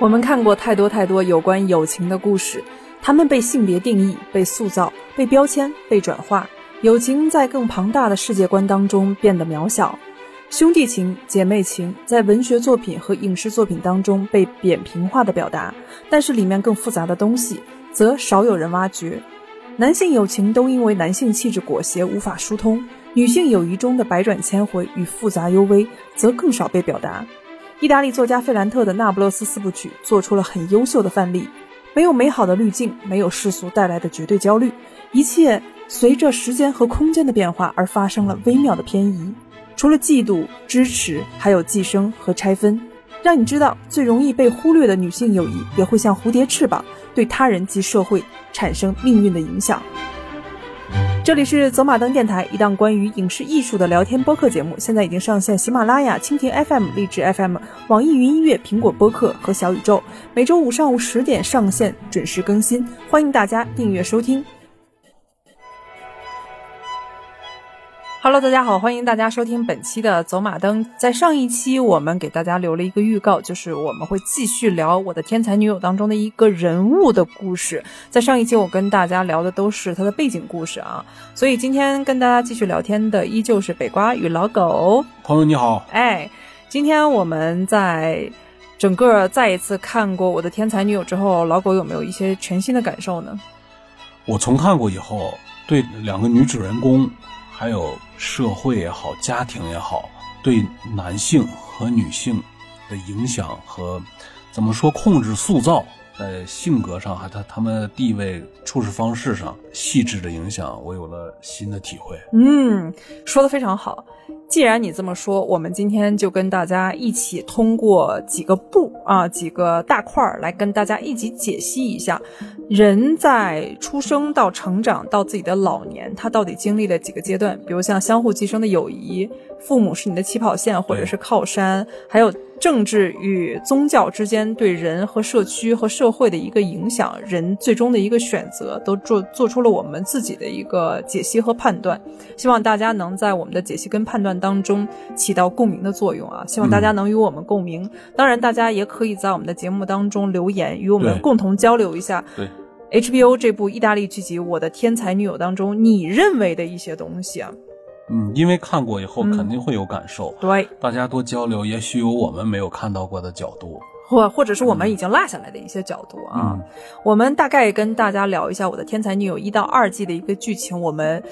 我们看过太多太多有关友情的故事，他们被性别定义、被塑造、被标签、被转化。友情在更庞大的世界观当中变得渺小，兄弟情、姐妹情在文学作品和影视作品当中被扁平化的表达，但是里面更复杂的东西则少有人挖掘。男性友情都因为男性气质裹挟无法疏通，女性友谊中的百转千回与复杂幽微则更少被表达。意大利作家费兰特的《那不勒斯四部曲》做出了很优秀的范例，没有美好的滤镜，没有世俗带来的绝对焦虑，一切随着时间和空间的变化而发生了微妙的偏移。除了嫉妒、支持，还有寄生和拆分，让你知道最容易被忽略的女性友谊也会像蝴蝶翅膀，对他人及社会产生命运的影响。这里是走马灯电台，一档关于影视艺术的聊天播客节目，现在已经上线喜马拉雅、蜻蜓 FM、荔枝 FM、网易云音乐、苹果播客和小宇宙，每周五上午十点上线，准时更新，欢迎大家订阅收听。Hello，大家好，欢迎大家收听本期的走马灯。在上一期，我们给大家留了一个预告，就是我们会继续聊《我的天才女友》当中的一个人物的故事。在上一期，我跟大家聊的都是她的背景故事啊，所以今天跟大家继续聊天的依旧是北瓜与老狗。朋友你好，哎，今天我们在整个再一次看过《我的天才女友》之后，老狗有没有一些全新的感受呢？我重看过以后，对两个女主人公。还有社会也好，家庭也好，对男性和女性的影响和怎么说控制、塑造，在性格上，还他他们的地位、处事方式上细致的影响，我有了新的体会。嗯，说的非常好。既然你这么说，我们今天就跟大家一起通过几个步啊，几个大块儿来跟大家一起解析一下，人在出生到成长到自己的老年，他到底经历了几个阶段？比如像相互寄生的友谊，父母是你的起跑线或者是靠山，还有。政治与宗教之间对人和社区和社会的一个影响，人最终的一个选择，都做做出了我们自己的一个解析和判断。希望大家能在我们的解析跟判断当中起到共鸣的作用啊！希望大家能与我们共鸣。当然，大家也可以在我们的节目当中留言，与我们共同交流一下。对 HBO 这部意大利剧集《我的天才女友》当中，你认为的一些东西啊。嗯，因为看过以后肯定会有感受，对，大家多交流，也许有我们没有看到过的角度，或或者是我们已经落下来的一些角度啊。我们大概跟大家聊一下《我的天才女友》一到二季的一个剧情，我们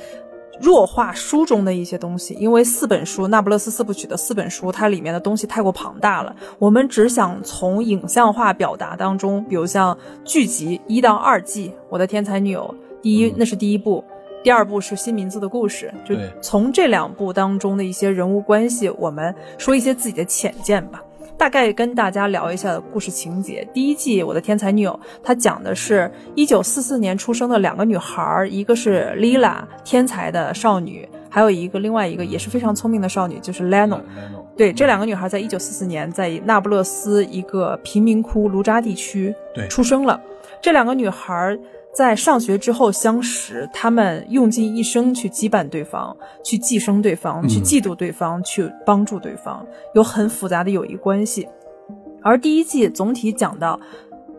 弱化书中的一些东西，因为四本书《那不勒斯四部曲》的四本书，它里面的东西太过庞大了，我们只想从影像化表达当中，比如像剧集一到二季《我的天才女友》，第一那是第一部。第二部是新名字的故事，就从这两部当中的一些人物关系，我们说一些自己的浅见吧。大概跟大家聊一下故事情节。第一季《我的天才女友》，它讲的是一九四四年出生的两个女孩，一个是 Lila，天才的少女，还有一个另外一个也是非常聪明的少女，就是 Leno。对，这两个女孩在一九四四年在那不勒斯一个贫民窟卢扎地区出生了。这两个女孩。在上学之后相识，他们用尽一生去羁绊对方，去寄生对方，去嫉妒对方，去帮助对方，有很复杂的友谊关系。而第一季总体讲到，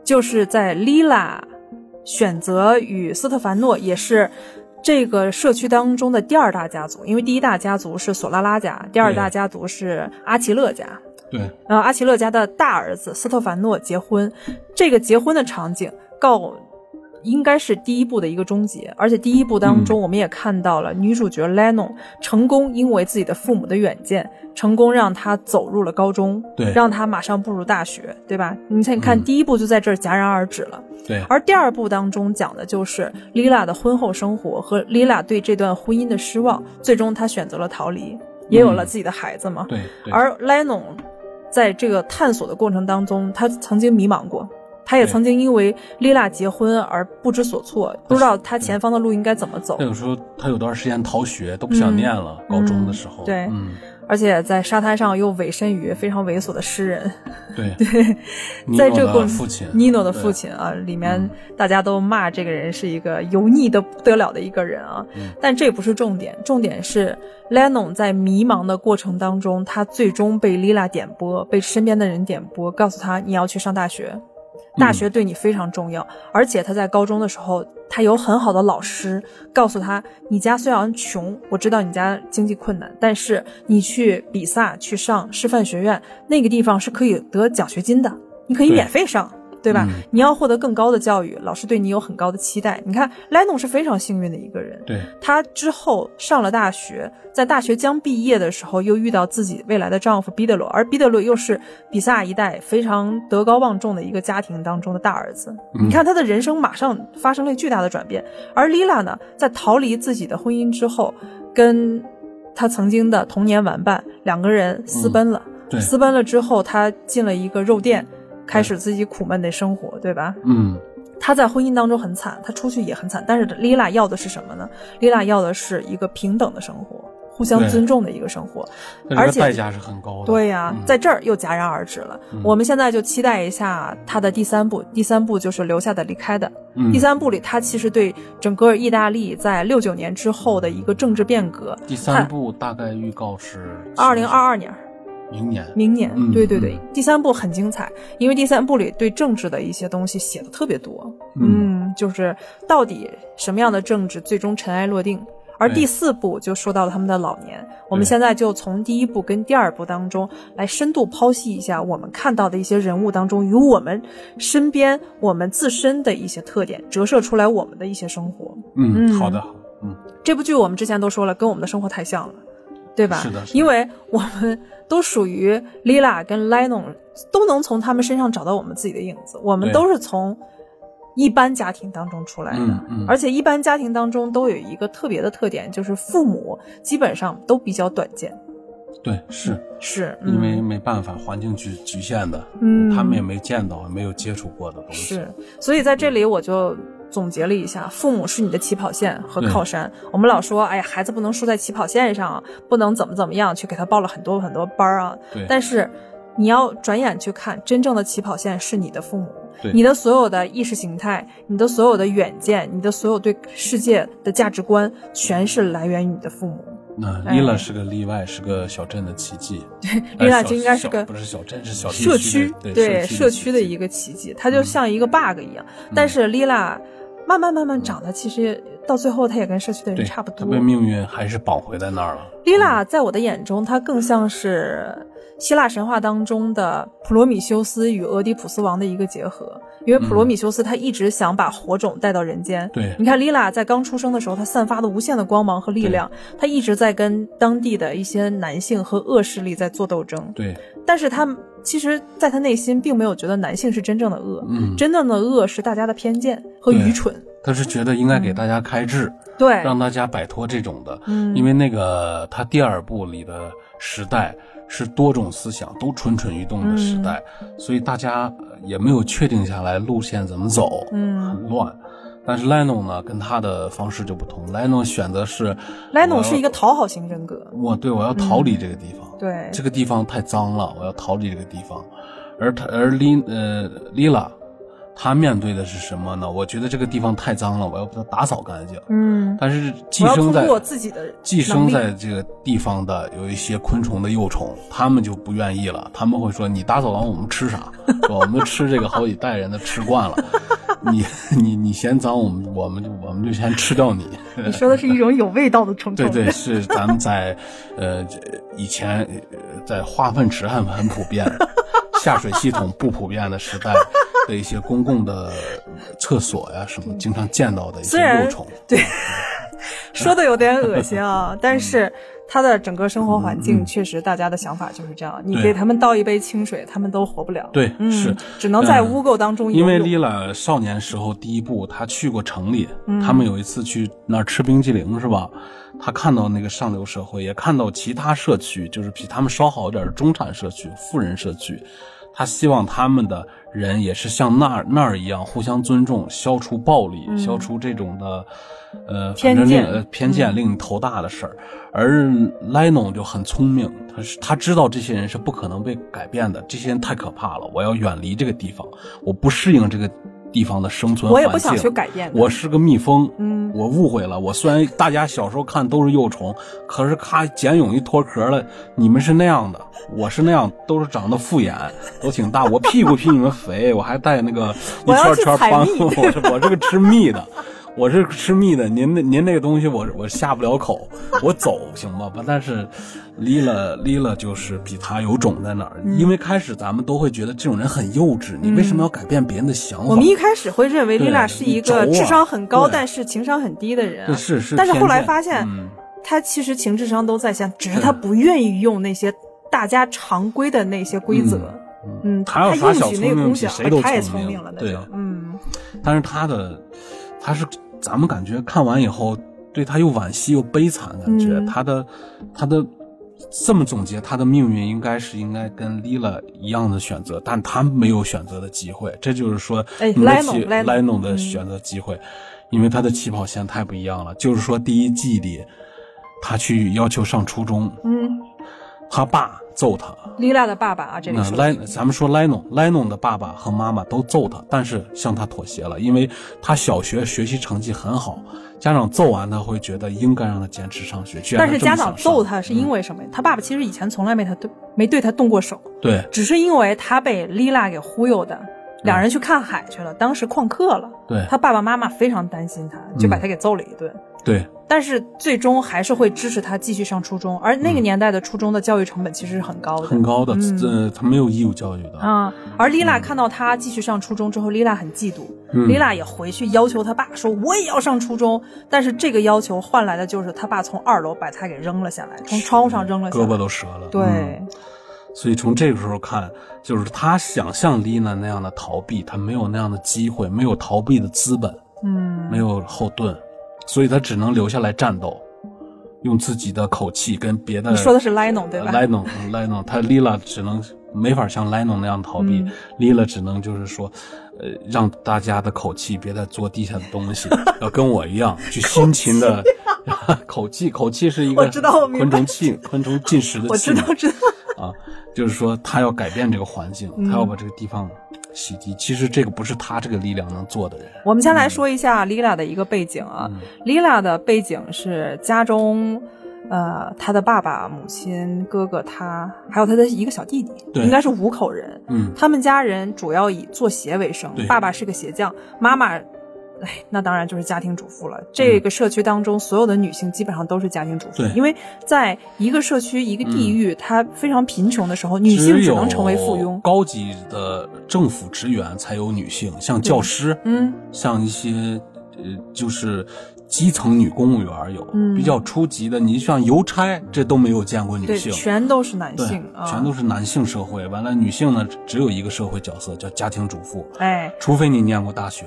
就是在 Lila 选择与斯特凡诺，也是这个社区当中的第二大家族，因为第一大家族是索拉拉家，第二大家族是阿奇勒家。对，然后阿奇勒家的大儿子斯特凡诺结婚，这个结婚的场景告。应该是第一部的一个终结，而且第一部当中，我们也看到了女主角 Leno 成功，因为自己的父母的远见，成功让她走入了高中，对，让她马上步入大学，对吧？你看，你看，第一部就在这儿戛然而止了，对。而第二部当中讲的就是 Lila 的婚后生活和 Lila 对这段婚姻的失望，最终她选择了逃离，也有了自己的孩子嘛，对。而 Leno 在这个探索的过程当中，他曾经迷茫过。他也曾经因为丽娜结婚而不知所措，不知道他前方的路应该怎么走。那个时候他有段时间逃学，都不想念了。高中的时候，对，嗯。而且在沙滩上又委身于非常猥琐的诗人。对对，在这个父亲尼诺的父亲啊，里面大家都骂这个人是一个油腻的不得了的一个人啊。但这不是重点，重点是 Lennon 在迷茫的过程当中，他最终被 Lila 点拨，被身边的人点拨，告诉他你要去上大学。大学对你非常重要，而且他在高中的时候，他有很好的老师告诉他：你家虽然穷，我知道你家经济困难，但是你去比萨去上师范学院，那个地方是可以得奖学金的，你可以免费上。对吧？你要获得更高的教育，老师对你有很高的期待。你看，莱农是非常幸运的一个人。对，他之后上了大学，在大学将毕业的时候，又遇到自己未来的丈夫彼得罗，而彼得罗又是比萨一代非常德高望重的一个家庭当中的大儿子。你看，他的人生马上发生了巨大的转变。而莉拉呢，在逃离自己的婚姻之后，跟他曾经的童年玩伴两个人私奔了。对，私奔了之后，他进了一个肉店。开始自己苦闷的生活，对吧？嗯，他在婚姻当中很惨，他出去也很惨。但是丽拉要的是什么呢？丽拉要的是一个平等的生活，互相尊重的一个生活，而且代价是很高的。对呀，在这儿又戛然而止了。我们现在就期待一下他的第三部，第三部就是留下的离开的。第三部里，他其实对整个意大利在六九年之后的一个政治变革。第三部大概预告是二零二二年。明年，明年，对对对，第三部很精彩，因为第三部里对政治的一些东西写的特别多，嗯，就是到底什么样的政治最终尘埃落定。而第四部就说到了他们的老年，我们现在就从第一部跟第二部当中来深度剖析一下我们看到的一些人物当中与我们身边我们自身的一些特点，折射出来我们的一些生活。嗯，好的，嗯，这部剧我们之前都说了，跟我们的生活太像了。对吧？是的，因为我们都属于 Lila 跟 Lennon，都能从他们身上找到我们自己的影子。我们都是从一般家庭当中出来的，而且一般家庭当中都有一个特别的特点，就是父母基本上都比较短见。对，是是，因为没办法，环境局局限的，嗯，他们也没见到，没有接触过的东西。是，所以在这里我就。总结了一下，父母是你的起跑线和靠山。我们老说，哎呀，孩子不能输在起跑线上，不能怎么怎么样，去给他报了很多很多班啊。对。但是，你要转眼去看，真正的起跑线是你的父母。你的所有的意识形态，你的所有的远见，你的所有对世界的价值观，全是来源于你的父母。那丽拉是个例外，是个小镇的奇迹。对，丽拉就应该是个不是小镇，是小社区。对，社区的一个奇迹，它就像一个 bug 一样。但是丽拉。慢慢慢慢长的，其实到最后，他也跟社区的人差不多。他被命运还是绑回在那儿了。丽拉在我的眼中，她更像是希腊神话当中的普罗米修斯与俄狄浦斯王的一个结合。因为普罗米修斯他一直想把火种带到人间。对，你看丽拉在刚出生的时候，她散发的无限的光芒和力量，她一直在跟当地的一些男性和恶势力在做斗争。对，但是他。其实，在他内心并没有觉得男性是真正的恶，真正的恶是大家的偏见和愚蠢。他是觉得应该给大家开智，对，让大家摆脱这种的。嗯，因为那个他第二部里的时代是多种思想都蠢蠢欲动的时代，所以大家也没有确定下来路线怎么走，嗯，很乱。但是莱农呢，跟他的方式就不同，莱农选择是莱农是一个讨好型人格。我对我要逃离这个地方。对，这个地方太脏了，我要逃离这个地方。而他，而丽，呃，丽拉，他面对的是什么呢？我觉得这个地方太脏了，我要把它打扫干净。嗯，但是寄生在自己的寄生在这个地方的有一些昆虫的幼虫，他们就不愿意了。他们会说：“你打扫完，我们吃啥？我们吃这个好几代人的吃惯了。”你你你嫌脏，我们我们就我们就先吃掉你。你说的是一种有味道的虫虫。对对，是咱们在呃以前在化粪池很很普遍，下水系统不普遍的时代的一些公共的厕所呀什么，经常见到的一些幼虫。对，说的有点恶心啊，但是。他的整个生活环境确实，大家的想法就是这样。你给他们倒一杯清水，他们都活不了。对，是只能在污垢当中。因为丽拉少年时候第一部，他去过城里，他们有一次去那儿吃冰激凌，是吧？他看到那个上流社会，也看到其他社区，就是比他们稍好一点的中产社区、富人社区。他希望他们的人也是像那儿那儿一样互相尊重，消除暴力，消除这种的，呃，反正令呃偏见令你头大的事儿。而莱农就很聪明，他是他知道这些人是不可能被改变的，这些人太可怕了，我要远离这个地方，我不适应这个。地方的生存，我也不想去改变。我是个蜜蜂，嗯，我误会了。我虽然大家小时候看都是幼虫，可是咔茧蛹一脱壳了，你们是那样的，我是那样，都是长得复眼，都挺大。我屁股比你们肥，我还带那个一圈圈斑，我是我是个吃蜜的。我是吃蜜的，您那您那个东西我我下不了口，我走 行吗？但是，离了离了就是比他有种在哪儿？因为开始咱们都会觉得这种人很幼稚，你为什么要改变别人的想法？我们一开始会认为丽娜是一个智商很高，但是情商很低的人。是是。但是后来发现，他其实情智商都在线，只是他不愿意用那些大家常规的那些规则。嗯，他应许那个东西，他也聪明了，对，嗯。但是他的，他是。咱们感觉看完以后，对他又惋惜又悲惨，感觉他的他的这么总结，他的命运应该是应该跟 Lila 一样的选择，但他没有选择的机会。这就是说，莱农莱农的选择机会，因为他的起跑线太不一样了。就是说，第一季里他去要求上初中，嗯，他爸。揍他，丽娜的爸爸啊，这个莱，咱们说莱农，莱农的爸爸和妈妈都揍他，但是向他妥协了，因为他小学学习成绩很好，家长揍完他会觉得应该让他坚持上学。但是家长揍他是因为什么？他爸爸其实以前从来没他对没对他动过手，对，只是因为他被丽娜给忽悠的，两人去看海去了，当时旷课了，对。他爸爸妈妈非常担心他，就把他给揍了一顿。对，但是最终还是会支持他继续上初中，而那个年代的初中的教育成本其实是很高的，很高的。呃，他没有义务教育的啊。而丽娜看到他继续上初中之后，丽娜很嫉妒，丽娜也回去要求他爸说：“我也要上初中。”但是这个要求换来的就是他爸从二楼把他给扔了下来，从窗户上扔了下来，胳膊都折了。对，所以从这个时候看，就是他想像丽娜那样的逃避，他没有那样的机会，没有逃避的资本，嗯，没有后盾。所以他只能留下来战斗，用自己的口气跟别的。你说的是莱农对吧？莱农，莱农，他丽拉只能没法像莱农那样逃避，丽拉只能就是说，呃，让大家的口气别再做地下的东西，要跟我一样去辛勤的。口气，口气是一个昆虫气，昆虫进食的气。我知道，知道。啊，就是说他要改变这个环境，他要把这个地方。洗涤，其实这个不是他这个力量能做的人。我们先来说一下 Lila 的一个背景啊，Lila 的背景是家中，呃，他的爸爸、母亲、哥哥，他还有他的一个小弟弟，应该是五口人。嗯，他们家人主要以做鞋为生，爸爸是个鞋匠，妈妈。哎，那当然就是家庭主妇了。这个社区当中，所有的女性基本上都是家庭主妇，因为在一个社区、一个地域，它非常贫穷的时候，女性只能成为附庸。高级的政府职员才有女性，像教师，嗯，像一些呃，就是基层女公务员有，比较初级的，你像邮差，这都没有见过女性，全都是男性，全都是男性社会。完了，女性呢，只有一个社会角色，叫家庭主妇。哎，除非你念过大学。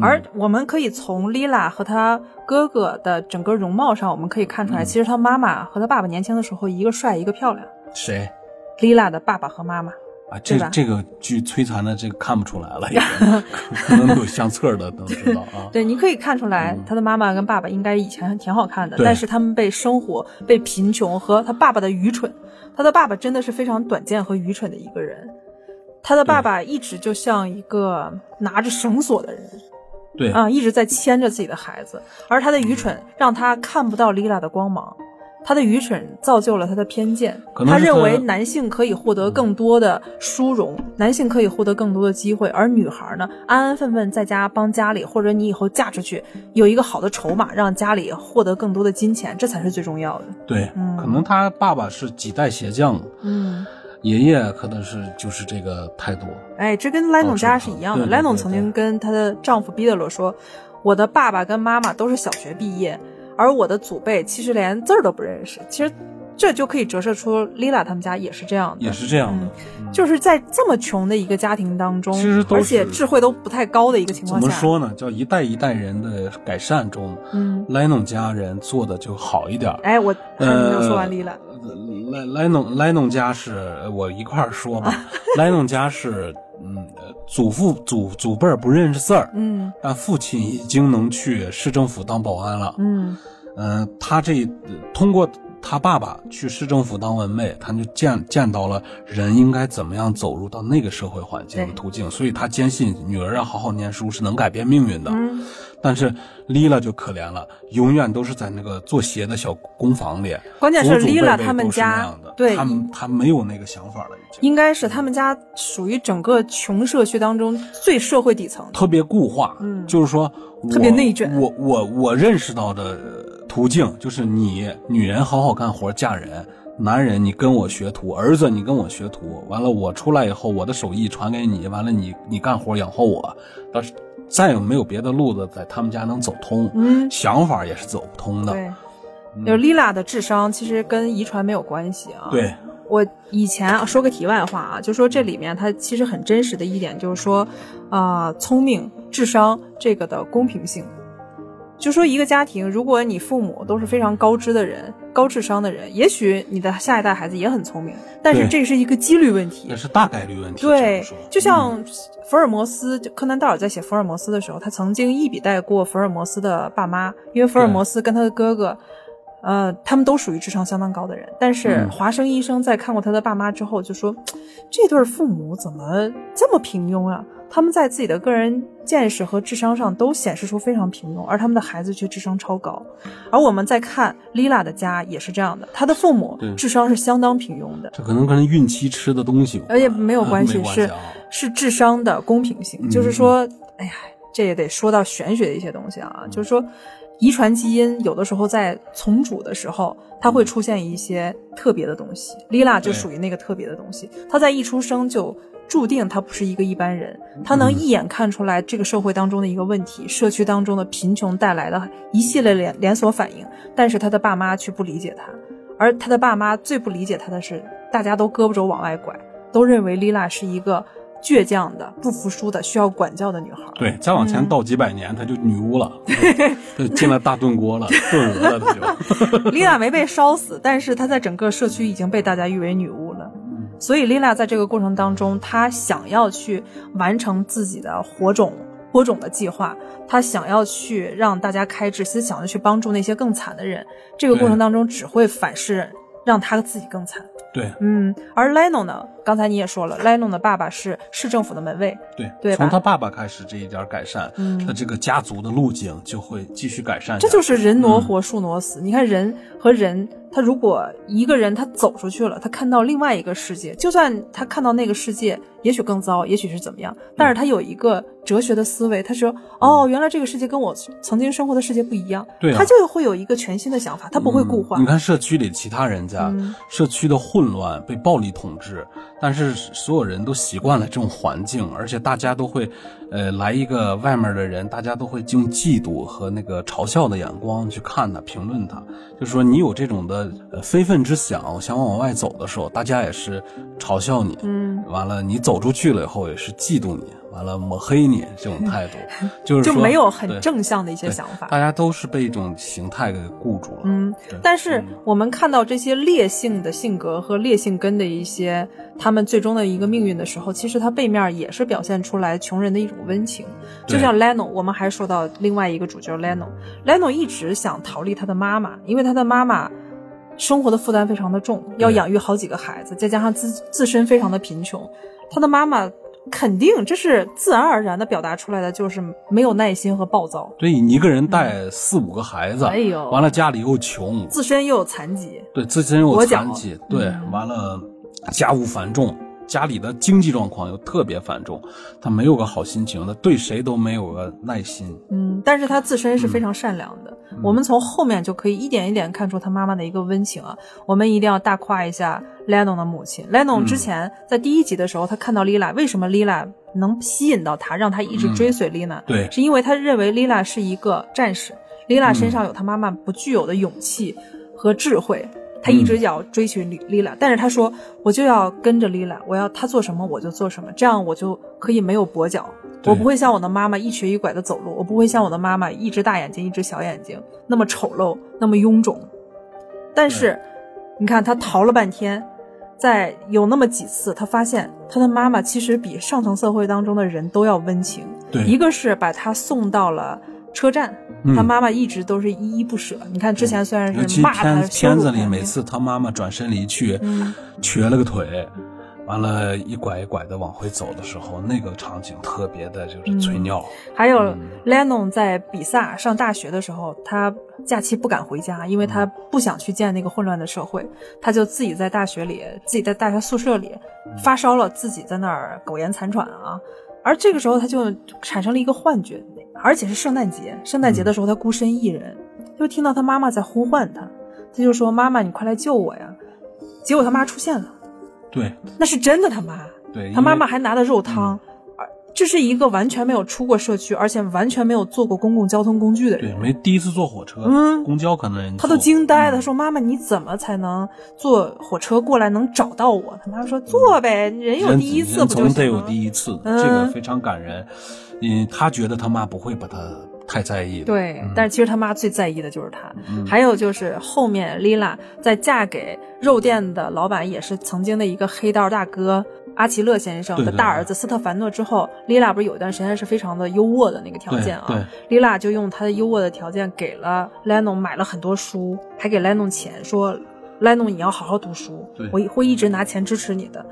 而我们可以从 Lila 和他哥哥的整个容貌上，我们可以看出来，其实他妈妈和他爸爸年轻的时候，一个帅，一个漂亮。谁？Lila 的爸爸和妈妈啊，这这个剧摧残的这个看不出来了，可能有相册的都知道啊。对，你可以看出来，他的妈妈跟爸爸应该以前挺好看的，但是他们被生活、被贫穷和他爸爸的愚蠢，他的爸爸真的是非常短见和愚蠢的一个人。他的爸爸一直就像一个拿着绳索的人。对啊，一直在牵着自己的孩子，而他的愚蠢让他看不到丽拉的光芒，他的愚蠢造就了他的偏见。他认为男性可以获得更多的殊荣，男性可以获得更多的机会，而女孩呢，安安分分在家帮家里，或者你以后嫁出去有一个好的筹码，让家里获得更多的金钱，这才是最重要的。对，可能他爸爸是几代鞋匠。嗯。爷爷可能是就是这个态度，哎，这跟莱农家是一样的。莱农曾经跟她的丈夫彼得罗说：“我的爸爸跟妈妈都是小学毕业，而我的祖辈其实连字儿都不认识。”其实这就可以折射出 Lila 他们家也是这样的，也是这样的，就是在这么穷的一个家庭当中，其实而且智慧都不太高的一个情况下，怎么说呢？叫一代一代人的改善中，嗯，Leno 家人做的就好一点。哎，我还没有说完 Lila。莱 Leno 家是我一块儿说吧，Leno 家是嗯，祖父祖祖辈儿不认识字儿，嗯，但父亲已经能去市政府当保安了，嗯，嗯，他这通过。他爸爸去市政府当文妹，他就见见到了人应该怎么样走入到那个社会环境的途径，所以他坚信女儿要好好念书是能改变命运的。但是 Lila 就可怜了，永远都是在那个做鞋的小工坊里。关键是 Lila 他们家对，他他没有那个想法了，已经。应该是他们家属于整个穷社区当中最社会底层，特别固化。嗯，就是说特别内卷。我我我认识到的。途径就是你女人好好干活嫁人，男人你跟我学徒，儿子你跟我学徒，完了我出来以后我的手艺传给你，完了你你干活养活我，但是再也没有别的路子在他们家能走通，嗯，想法也是走不通的。对，就 Lila 的智商其实跟遗传没有关系啊。对，我以前说个题外话啊，就说这里面它其实很真实的一点就是说，啊，聪明智商这个的公平性。就说一个家庭，如果你父母都是非常高知的人、高智商的人，也许你的下一代孩子也很聪明，但是这是一个几率问题，那是大概率问题。对，就像福尔摩斯，柯南道尔在写福尔摩斯的时候，他曾经一笔带过福尔摩斯的爸妈，因为福尔摩斯跟他的哥哥，呃，他们都属于智商相当高的人，但是华生医生在看过他的爸妈之后就说，这对父母怎么这么平庸啊？他们在自己的个人见识和智商上都显示出非常平庸，而他们的孩子却智商超高。而我们在看 Lila 的家也是这样的，他的父母智商是相当平庸的。这可能跟孕期吃的东西，而且没有关系，是是智商的公平性。就是说，哎呀，这也得说到玄学的一些东西啊。就是说，遗传基因有的时候在重组的时候，它会出现一些特别的东西。Lila 就属于那个特别的东西，她在一出生就。注定他不是一个一般人，他能一眼看出来这个社会当中的一个问题，社区当中的贫穷带来的一系列连连锁反应，但是他的爸妈却不理解他，而他的爸妈最不理解他的是，大家都胳膊肘往外拐，都认为丽娜是一个倔强的、不服输的、需要管教的女孩。对，再往前倒几百年，她就女巫了，进了大炖锅了，炖鹅了，她就。丽娜没被烧死，但是她在整个社区已经被大家誉为女巫了。所以，Lila 在这个过程当中，她想要去完成自己的火种播种的计划，她想要去让大家开智，其实想要去帮助那些更惨的人。这个过程当中只会反噬，让他自己更惨。对，嗯，而 Leno 呢？刚才你也说了，Leno 的爸爸是市政府的门卫。对，对，从他爸爸开始这一点改善，嗯，他这个家族的路径就会继续改善。这就是人挪活，树挪死。你看人和人。他如果一个人他走出去了，他看到另外一个世界，就算他看到那个世界也许更糟，也许是怎么样，但是他有一个哲学的思维，他说哦，原来这个世界跟我曾经生活的世界不一样，对，他就会有一个全新的想法，他不会固化。你看社区里其他人家，社区的混乱被暴力统治，但是所有人都习惯了这种环境，而且大家都会，呃，来一个外面的人，大家都会用嫉妒和那个嘲笑的眼光去看他、评论他，就是说你有这种的。呃，非分之想，想往外走的时候，大家也是嘲笑你，嗯，完了你走出去了以后，也是嫉妒你。完了抹黑你这种态度，就是就没有很正向的一些想法。大家都是被一种形态给固住了。嗯，但是我们看到这些烈性的性格和烈性根的一些他们最终的一个命运的时候，其实它背面也是表现出来穷人的一种温情。就像 Leno，我们还说到另外一个主角 Leno，Leno 一直想逃离他的妈妈，因为他的妈妈生活的负担非常的重，要养育好几个孩子，再加上自自身非常的贫穷，他的妈妈。肯定，这是自然而然的表达出来的，就是没有耐心和暴躁。对你一个人带四五个孩子，哎呦，完了家里又穷，自身又有残疾，对，自身又有残疾，对，完了家务繁重。家里的经济状况又特别繁重，他没有个好心情，他对谁都没有个耐心。嗯，但是他自身是非常善良的。我们从后面就可以一点一点看出他妈妈的一个温情啊。我们一定要大夸一下 Leno 的母亲。Leno 之前在第一集的时候，他看到 Lila，为什么 Lila 能吸引到他，让他一直追随 Lila？对，是因为他认为 Lila 是一个战士，Lila 身上有他妈妈不具有的勇气和智慧。他一直要追寻丽丽拉，但是他说我就要跟着丽拉，我要他做什么我就做什么，这样我就可以没有跛脚，我不会像我的妈妈一瘸一拐的走路，我不会像我的妈妈一只大眼睛一只小眼睛那么丑陋那么臃肿。但是，你看他逃了半天，在有那么几次，他发现他的妈妈其实比上层社会当中的人都要温情。对，一个是把他送到了。车站，他妈妈一直都是依依不舍。你看之前虽然是骂他，片子里每次他妈妈转身离去，瘸了个腿，完了，一拐一拐的往回走的时候，那个场景特别的就是催尿。还有 Lennon 在比萨上大学的时候，他假期不敢回家，因为他不想去见那个混乱的社会，他就自己在大学里，自己在大学宿舍里发烧了，自己在那儿苟延残喘啊。而这个时候，他就产生了一个幻觉。而且是圣诞节，圣诞节的时候他孤身一人，就听到他妈妈在呼唤他，他就说：“妈妈，你快来救我呀！”结果他妈出现了，对，那是真的他妈，对，他妈妈还拿的肉汤。这是一个完全没有出过社区，而且完全没有坐过公共交通工具的人。对，没第一次坐火车，嗯，公交可能他都惊呆了。他说：“妈妈，你怎么才能坐火车过来能找到我？”他妈说：“坐呗，人有第一次不就得有第一次，这个非常感人。嗯，他觉得他妈不会把他太在意。对，但是其实他妈最在意的就是他。还有就是后面丽拉在嫁给肉店的老板，也是曾经的一个黑道大哥。阿奇勒先生的大儿子斯特凡诺之后，丽拉不是有一段时间是非常的优渥的那个条件啊？丽拉就用她的优渥的条件给了莱农买了很多书，还给莱农钱，说莱农你要好好读书，我会一直拿钱支持你的。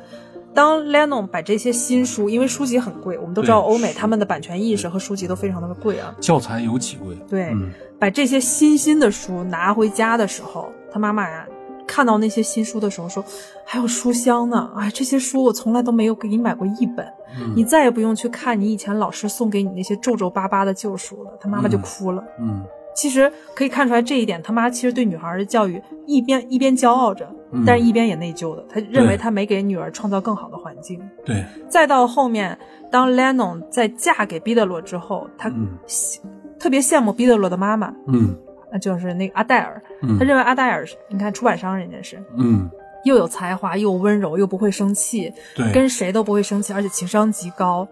当莱农把这些新书，因为书籍很贵，我们都知道欧美他们的版权意识和书籍都非常的贵啊，教材尤其贵。对，把这些新新的书拿回家的时候，他妈妈呀。看到那些新书的时候，说还有书香呢，哎，这些书我从来都没有给你买过一本，你再也不用去看你以前老师送给你那些皱皱巴巴的旧书了。他妈妈就哭了。嗯，其实可以看出来这一点，他妈其实对女孩的教育一边一边骄傲着，但是一边也内疚的。他认为他没给女儿创造更好的环境。对。再到后面，当 Lennon 在嫁给毕德罗之后，他特别羡慕毕德罗的妈妈。嗯。那就是那个阿黛尔，他认为阿黛尔，你看出版商人家是，嗯，又有才华，又温柔，又不会生气，对，跟谁都不会生气，而且情商极高。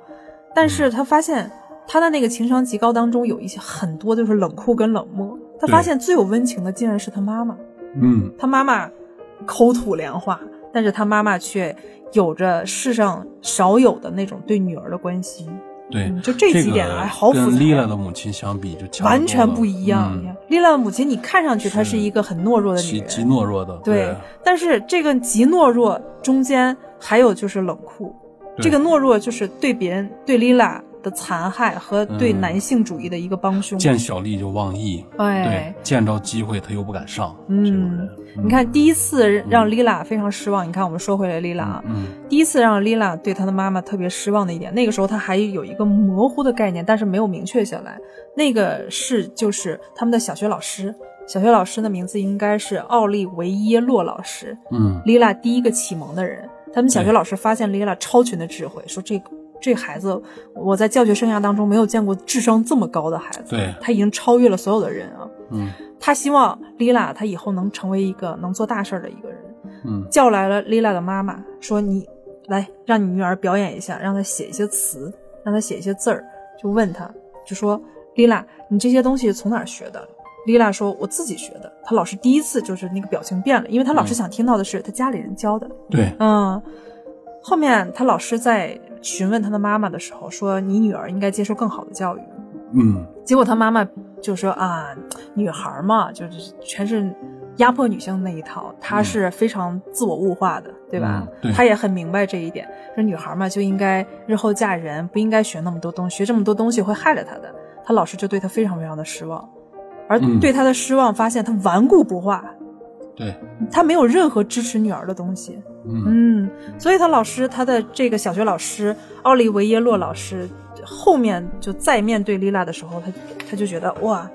但是他发现他的那个情商极高当中有一些很多就是冷酷跟冷漠。他发现最有温情的竟然是他妈妈，嗯，他妈妈口吐莲花，但是他妈妈却有着世上少有的那种对女儿的关心。对，就这几点啊，好复杂。跟丽拉的母亲相比，就完全不一样。丽拉的母亲，你看上去她是一个很懦弱的女人，极懦弱的。对，但是这个极懦弱中间还有就是冷酷，这个懦弱就是对别人对丽拉。的残害和对男性主义的一个帮凶，见小丽就忘义，对，见着机会他又不敢上。嗯，你看第一次让丽拉非常失望。你看我们说回来，丽拉啊，嗯，第一次让丽拉对她的妈妈特别失望的一点，那个时候她还有一个模糊的概念，但是没有明确下来。那个是就是他们的小学老师，小学老师的名字应该是奥利维耶洛老师。嗯，丽拉第一个启蒙的人，他们小学老师发现丽拉超群的智慧，说这个。这孩子，我在教学生涯当中没有见过智商这么高的孩子。对，他已经超越了所有的人啊。嗯，他希望丽拉他以后能成为一个能做大事的一个人。嗯，叫来了丽拉的妈妈，说：“你来，让你女儿表演一下，让她写一些词，让她写一些字儿。”就问他，就说：“丽拉，你这些东西从哪儿学的？”丽拉说：“我自己学的。”她老师第一次就是那个表情变了，因为她老师想听到的是她家里人教的。对，嗯。后面她老师在询问他的妈妈的时候说：“你女儿应该接受更好的教育。”嗯，结果他妈妈就说：“啊，女孩嘛，就是全是压迫女性那一套，她是非常自我物化的，对吧？她也很明白这一点，说女孩嘛就应该日后嫁人，不应该学那么多东西，学这么多东西会害了她的。”她老师就对她非常非常的失望，而对她的失望发现她顽固不化。对他没有任何支持女儿的东西，嗯，所以他老师，他的这个小学老师奥利维耶洛老师，后面就再面对丽拉的时候，他他就觉得哇，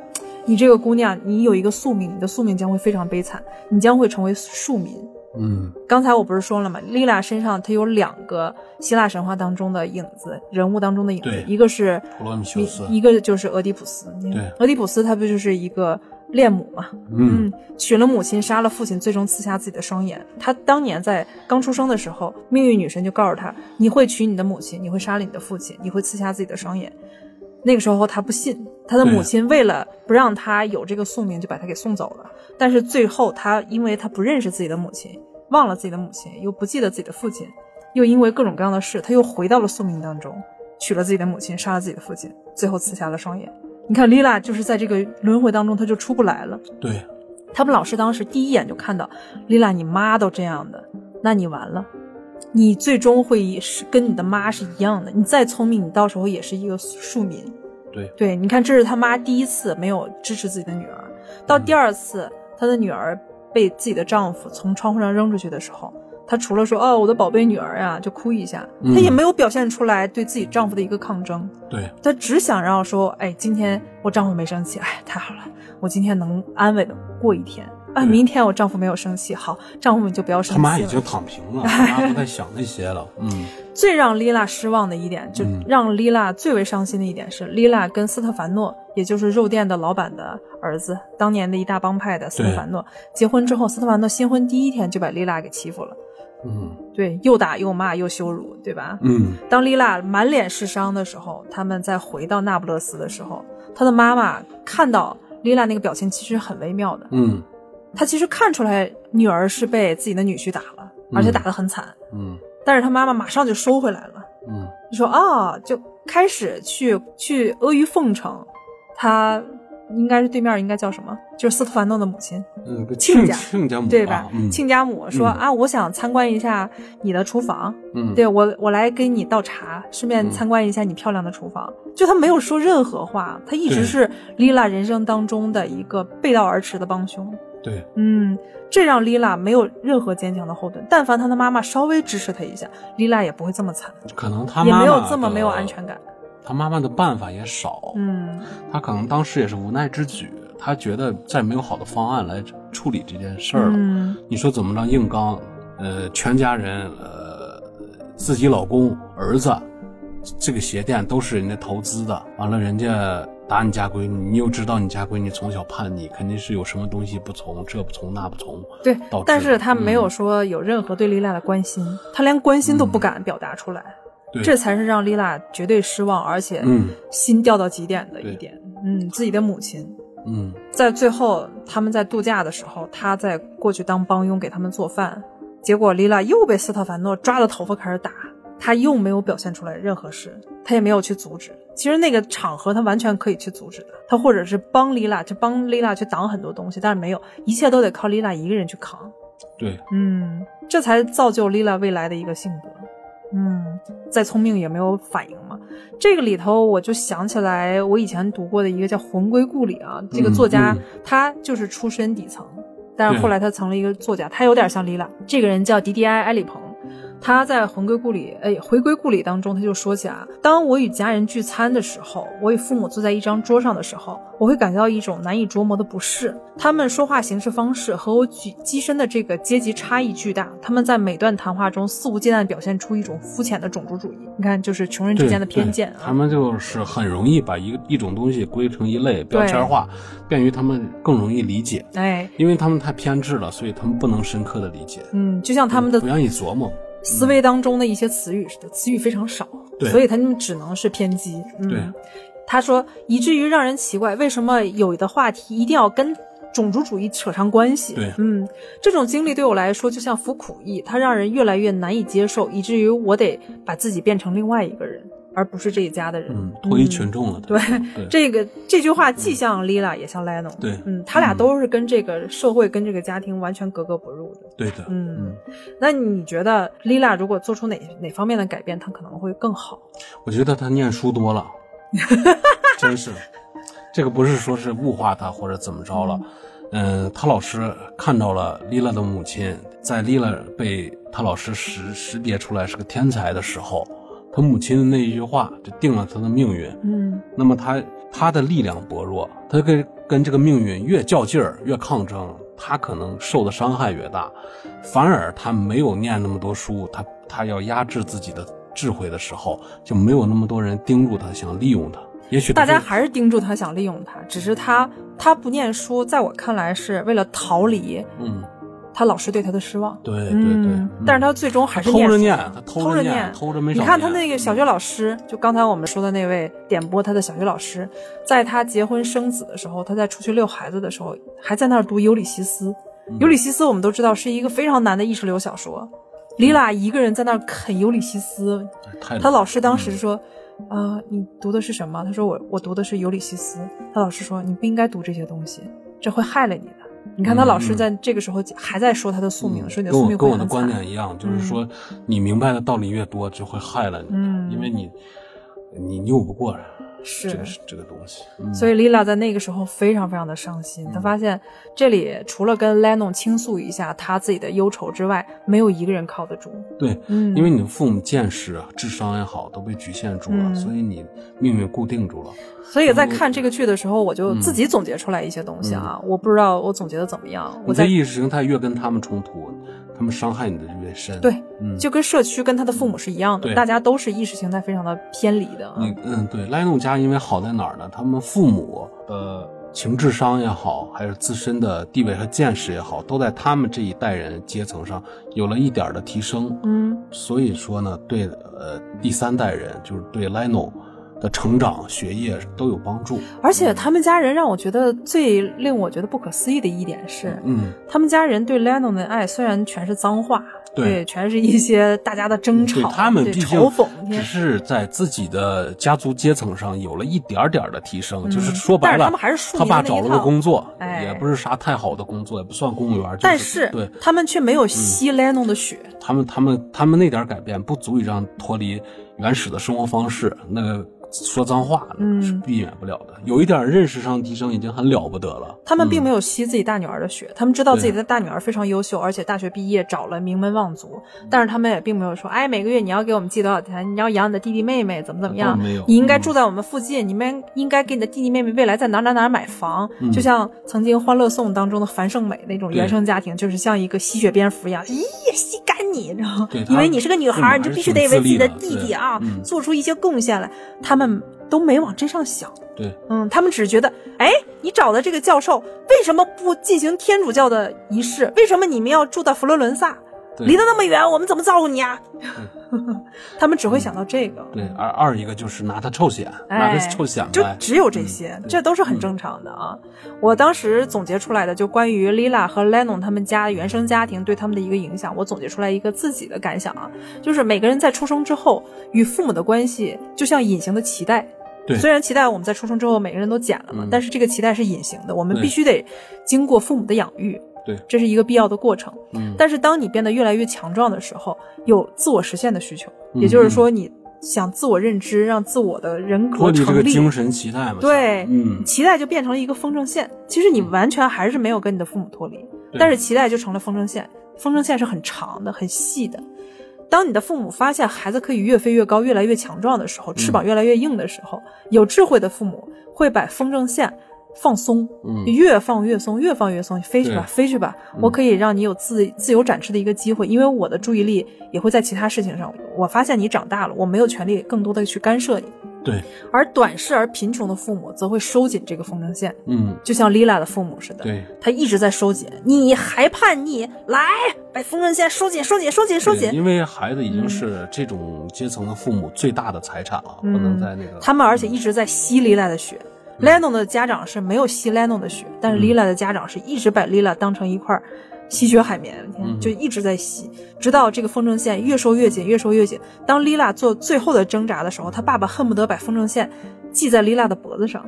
你这个姑娘，你有一个宿命，你的宿命将会非常悲惨，你将会成为庶民。嗯，刚才我不是说了吗？丽拉身上她有两个希腊神话当中的影子，人物当中的影子，一个是普罗米修斯，一个就是俄狄浦斯。对，俄狄浦斯他不就是一个。恋母嘛，嗯，娶了母亲，杀了父亲，最终刺瞎自己的双眼。他当年在刚出生的时候，命运女神就告诉他：你会娶你的母亲，你会杀了你的父亲，你会刺瞎自己的双眼。那个时候他不信，他的母亲为了不让他有这个宿命，就把他给送走了。但是最后他因为他不认识自己的母亲，忘了自己的母亲，又不记得自己的父亲，又因为各种各样的事，他又回到了宿命当中，娶了自己的母亲，杀了自己的父亲，最后刺瞎了双眼。你看，丽拉就是在这个轮回当中，她就出不来了。对，他们老师当时第一眼就看到，丽拉，你妈都这样的，那你完了。你最终会是跟你的妈是一样的，你再聪明，你到时候也是一个庶民。对对，你看，这是他妈第一次没有支持自己的女儿，到第二次，她的女儿被自己的丈夫从窗户上扔出去的时候，她除了说哦我的宝贝女儿呀，就哭一下，她也没有表现出来对自己丈夫的一个抗争。对，她只想让说，哎，今天我丈夫没生气，哎，太好了，我今天能安稳的过一天。啊，明天我丈夫没有生气，好，丈夫们就不要生气。他妈已经躺平了，他妈不再想那些了。嗯，最让莉拉失望的一点，就让莉拉最为伤心的一点是，莉拉跟斯特凡诺，也就是肉店的老板的儿子，当年的一大帮派的斯特凡诺结婚之后，斯特凡诺新婚第一天就把莉拉给欺负了。嗯，对，又打又骂又羞辱，对吧？嗯，当丽拉满脸是伤的时候，他们再回到那不勒斯的时候，他的妈妈看到丽拉那个表情，其实很微妙的。嗯。他其实看出来女儿是被自己的女婿打了，而且打得很惨。嗯，但是他妈妈马上就收回来了。嗯，就说啊，就开始去去阿谀奉承，他应该是对面应该叫什么？就是斯特凡诺的母亲，嗯，亲家，亲家母对吧？嗯，亲家母说啊，我想参观一下你的厨房。嗯，对我，我来给你倒茶，顺便参观一下你漂亮的厨房。就他没有说任何话，他一直是莉拉人生当中的一个背道而驰的帮凶。对，嗯，这让莉拉没有任何坚强的后盾。但凡她的妈妈稍微支持她一下，莉拉也不会这么惨。可能她也没有这么没有安全感。她妈妈的办法也少，嗯，他可能当时也是无奈之举。他觉得再没有好的方案来处理这件事儿了。嗯，你说怎么着硬刚？呃，全家人，呃，自己老公、儿子，这个鞋店都是人家投资的。完了，人家。打你家闺女，你又知道你家闺女从小叛逆，肯定是有什么东西不从，这不从那不从。对，但是他没有说有任何对丽娜的关心，他连关心都不敢表达出来，这才是让丽娜绝对失望，而且心掉到极点的一点。嗯，自己的母亲，嗯，在最后他们在度假的时候，他在过去当帮佣给他们做饭，结果丽娜又被斯特凡诺抓着头发开始打。他又没有表现出来任何事，他也没有去阻止。其实那个场合他完全可以去阻止的，他或者是帮丽娜，就帮丽娜去挡很多东西，但是没有，一切都得靠丽娜一个人去扛。对，嗯，这才造就丽娜未来的一个性格。嗯，再聪明也没有反应嘛。这个里头我就想起来，我以前读过的一个叫《魂归故里》啊，这个作家他就是出身底层，但是后来他成了一个作家，他有点像李朗。这个人叫迪迪埃·埃里蓬。他在《魂归故里》哎，《回归故里》当中，他就说起啊，当我与家人聚餐的时候，我与父母坐在一张桌上的时候，我会感觉到一种难以琢磨的不适。他们说话行事方式和我举跻身的这个阶级差异巨大。他们在每段谈话中肆无忌惮表现出一种肤浅的种族主义。你看，就是穷人之间的偏见啊。他们就是很容易把一个一种东西归成一类标签化，便于他们更容易理解。哎，因为他们太偏执了，所以他们不能深刻的理解。嗯，就像他们的不愿意琢磨。思维当中的一些词语似的，词语非常少，所以他们只能是偏激。对，他说，以至于让人奇怪，为什么有的话题一定要跟种族主义扯上关系？对，嗯，这种经历对我来说就像服苦役，它让人越来越难以接受，以至于我得把自己变成另外一个人。而不是这一家的人，脱离群众了。对，这个这句话既像 Lila 也像 Leno。对，嗯，他俩都是跟这个社会、跟这个家庭完全格格不入的。对的，嗯。那你觉得 Lila 如果做出哪哪方面的改变，他可能会更好？我觉得他念书多了，真是。这个不是说是物化他或者怎么着了，嗯，他老师看到了 Lila 的母亲，在 Lila 被他老师识识别出来是个天才的时候。他母亲的那一句话就定了他的命运。嗯，那么他他的力量薄弱，他跟跟这个命运越较劲儿，越抗争，他可能受的伤害越大。反而他没有念那么多书，他他要压制自己的智慧的时候，就没有那么多人盯住他，想利用他。也许大家还是盯住他，想利用他，只是他他不念书，在我看来是为了逃离，嗯，他老师对他的失望，对对对，嗯但是他最终还是偷着念，他偷着念，偷着没你看他那个小学老师，就刚才我们说的那位点播他的小学老师，在他结婚生子的时候，他在出去遛孩子的时候，还在那儿读《尤里西斯》。《尤里西斯》我们都知道是一个非常难的意识流小说。李拉一个人在那儿啃《尤里西斯》，他老师当时说：“啊，你读的是什么？”他说：“我我读的是《尤里西斯》。”他老师说：“你不应该读这些东西，这会害了你的。”你看他老师在这个时候还在说他的宿命，说你的宿命跟我的观点一样，就是说你明白的道理越多，就会害了你，因为你你拗不过。是这个是这个东西，所以 Lila 在那个时候非常非常的伤心。她发现这里除了跟 Lennon 倾诉一下他自己的忧愁之外，没有一个人靠得住。对，嗯，因为你的父母见识、智商也好，都被局限住了，所以你命运固定住了。所以在看这个剧的时候，我就自己总结出来一些东西啊，我不知道我总结的怎么样。我在意识形态越跟他们冲突。他们伤害你的越深，对，就跟社区跟他的父母是一样的，大家都是意识形态非常的偏离的。嗯嗯，对，莱诺家因为好在哪儿呢？他们父母的情智商也好，还是自身的地位和见识也好，都在他们这一代人阶层上有了一点的提升。嗯，所以说呢，对呃第三代人，就是对莱诺。的成长、学业都有帮助，而且他们家人让我觉得最令我觉得不可思议的一点是，嗯，他们家人对 Lennon 的爱虽然全是脏话，对，全是一些大家的争吵，他们嘲讽，只是在自己的家族阶层上有了一点点的提升，就是说白了，他们还是他爸找了个工作，也不是啥太好的工作，也不算公务员，但是对他们却没有吸 Lennon 的血，他们他们他们那点改变不足以让脱离原始的生活方式，那个。说脏话呢是避免不了的，有一点认识上提升已经很了不得了。他们并没有吸自己大女儿的血，他们知道自己的大女儿非常优秀，而且大学毕业找了名门望族，但是他们也并没有说，哎，每个月你要给我们寄多少钱，你要养你的弟弟妹妹，怎么怎么样？没有，你应该住在我们附近，你们应该给你的弟弟妹妹未来在哪哪哪买房，就像曾经《欢乐颂》当中的樊胜美那种原生家庭，就是像一个吸血蝙蝠一样，咦，吸干你，你知道吗？因为你是个女孩，你就必须得为自己的弟弟啊做出一些贡献来。他们。都没往这上想，对，嗯，他们只是觉得，哎，你找的这个教授为什么不进行天主教的仪式？为什么你们要住到佛罗伦萨，离得那么远，我们怎么照顾你啊？他们只会想到这个。对，而二一个就是拿他臭显，拿他臭显就只有这些，这都是很正常的啊。我当时总结出来的，就关于 Lila 和 Lennon 他们家原生家庭对他们的一个影响，我总结出来一个自己的感想啊，就是每个人在出生之后与父母的关系，就像隐形的脐带。对，虽然脐带我们在出生之后每个人都剪了嘛，但是这个脐带是隐形的，我们必须得经过父母的养育，对，这是一个必要的过程。嗯，但是当你变得越来越强壮的时候，有自我实现的需求，也就是说你想自我认知，让自我的人格成立，精神脐带嘛，对，嗯，脐带就变成了一个风筝线，其实你完全还是没有跟你的父母脱离，但是期待就成了风筝线，风筝线是很长的、很细的。当你的父母发现孩子可以越飞越高、越来越强壮的时候，翅膀越来越硬的时候，有智慧的父母会把风筝线放松，越放越松，越放越松，飞去吧，飞去吧，我可以让你有自自由展翅的一个机会，因为我的注意力也会在其他事情上。我发现你长大了，我没有权利更多的去干涉你。对，而短视而贫穷的父母则会收紧这个风筝线，嗯，就像 Lila 的父母似的，对，他一直在收紧。你还叛逆，来把风筝线收紧，收紧，收紧，收紧。因为孩子已经是这种阶层的父母最大的财产了，不能在那个。他们而且一直在吸 Lila 的血，Leno 的家长是没有吸 Leno 的血，但是 Lila 的家长是一直把 Lila 当成一块。吸血海绵，就一直在吸，直到这个风筝线越收越紧，越收越紧。当 Lila 做最后的挣扎的时候，他爸爸恨不得把风筝线系在 Lila 的脖子上，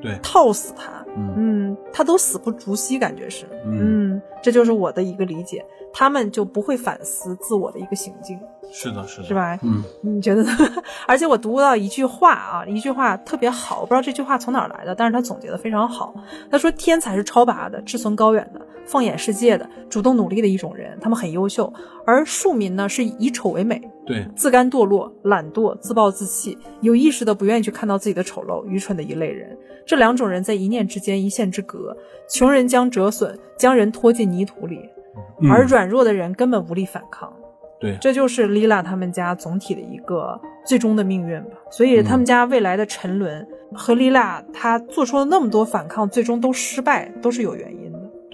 对，套死他。嗯，他都死不足惜，感觉是。嗯，这就是我的一个理解。他们就不会反思自我的一个行径。是的，是的，是吧？嗯，你觉得呢？而且我读到一句话啊，一句话特别好，我不知道这句话从哪儿来的，但是他总结的非常好。他说：“天才是超拔的，志存高远的，放眼世界的，主动努力的一种人，他们很优秀。而庶民呢，是以丑为美，对，自甘堕落、懒惰、自暴自弃，有意识的不愿意去看到自己的丑陋、愚蠢的一类人。这两种人在一念之间，一线之隔，穷人将折损，将人拖进泥土里，而软弱的人根本无力反抗。”对，这就是丽拉他们家总体的一个最终的命运吧。所以他们家未来的沉沦和丽拉她做出了那么多反抗，最终都失败，都是有原因的。